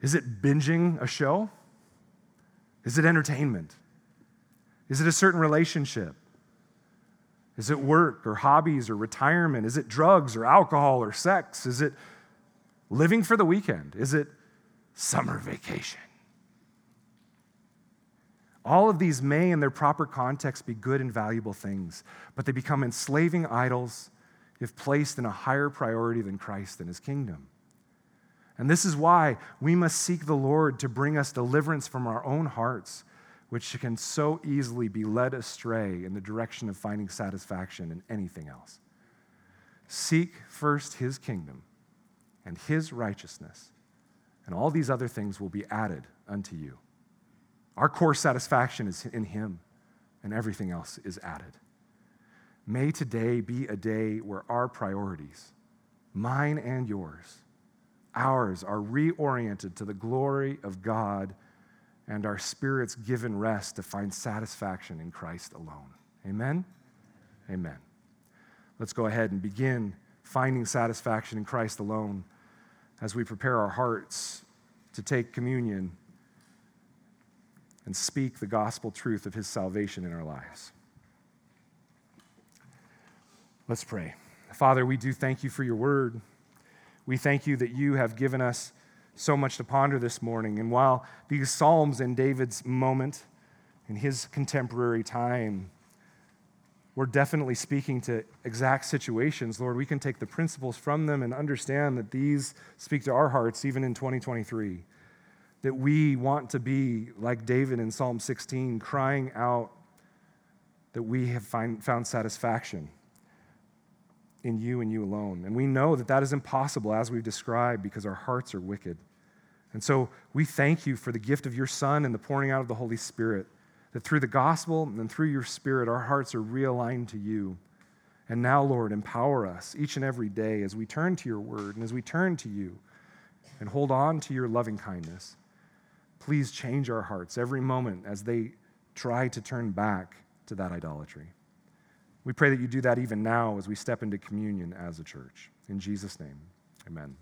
Is it binging a show? Is it entertainment? Is it a certain relationship? Is it work or hobbies or retirement? Is it drugs or alcohol or sex? Is it living for the weekend? Is it summer vacation? All of these may, in their proper context, be good and valuable things, but they become enslaving idols if placed in a higher priority than Christ and his kingdom. And this is why we must seek the Lord to bring us deliverance from our own hearts which can so easily be led astray in the direction of finding satisfaction in anything else. Seek first his kingdom and his righteousness, and all these other things will be added unto you. Our core satisfaction is in him, and everything else is added. May today be a day where our priorities, mine and yours, ours, are reoriented to the glory of God and our spirits given rest to find satisfaction in Christ alone. Amen? Amen. Let's go ahead and begin finding satisfaction in Christ alone as we prepare our hearts to take communion and speak the gospel truth of his salvation in our lives. Let's pray. Father, we do thank you for your word. We thank you that you have given us so much to ponder this morning. And while these Psalms in David's moment, in his contemporary time, we're definitely speaking to exact situations, Lord, we can take the principles from them and understand that these speak to our hearts even in 2023. That we want to be like David in Psalm 16, crying out that we have find, found satisfaction in you and you alone. And we know that that is impossible, as we've described, because our hearts are wicked. And so we thank you for the gift of your Son and the pouring out of the Holy Spirit, that through the gospel and through your Spirit, our hearts are realigned to you. And now, Lord, empower us each and every day as we turn to your word and as we turn to you and hold on to your loving kindness. Please change our hearts every moment as they try to turn back to that idolatry. We pray that you do that even now as we step into communion as a church. In Jesus' name, amen.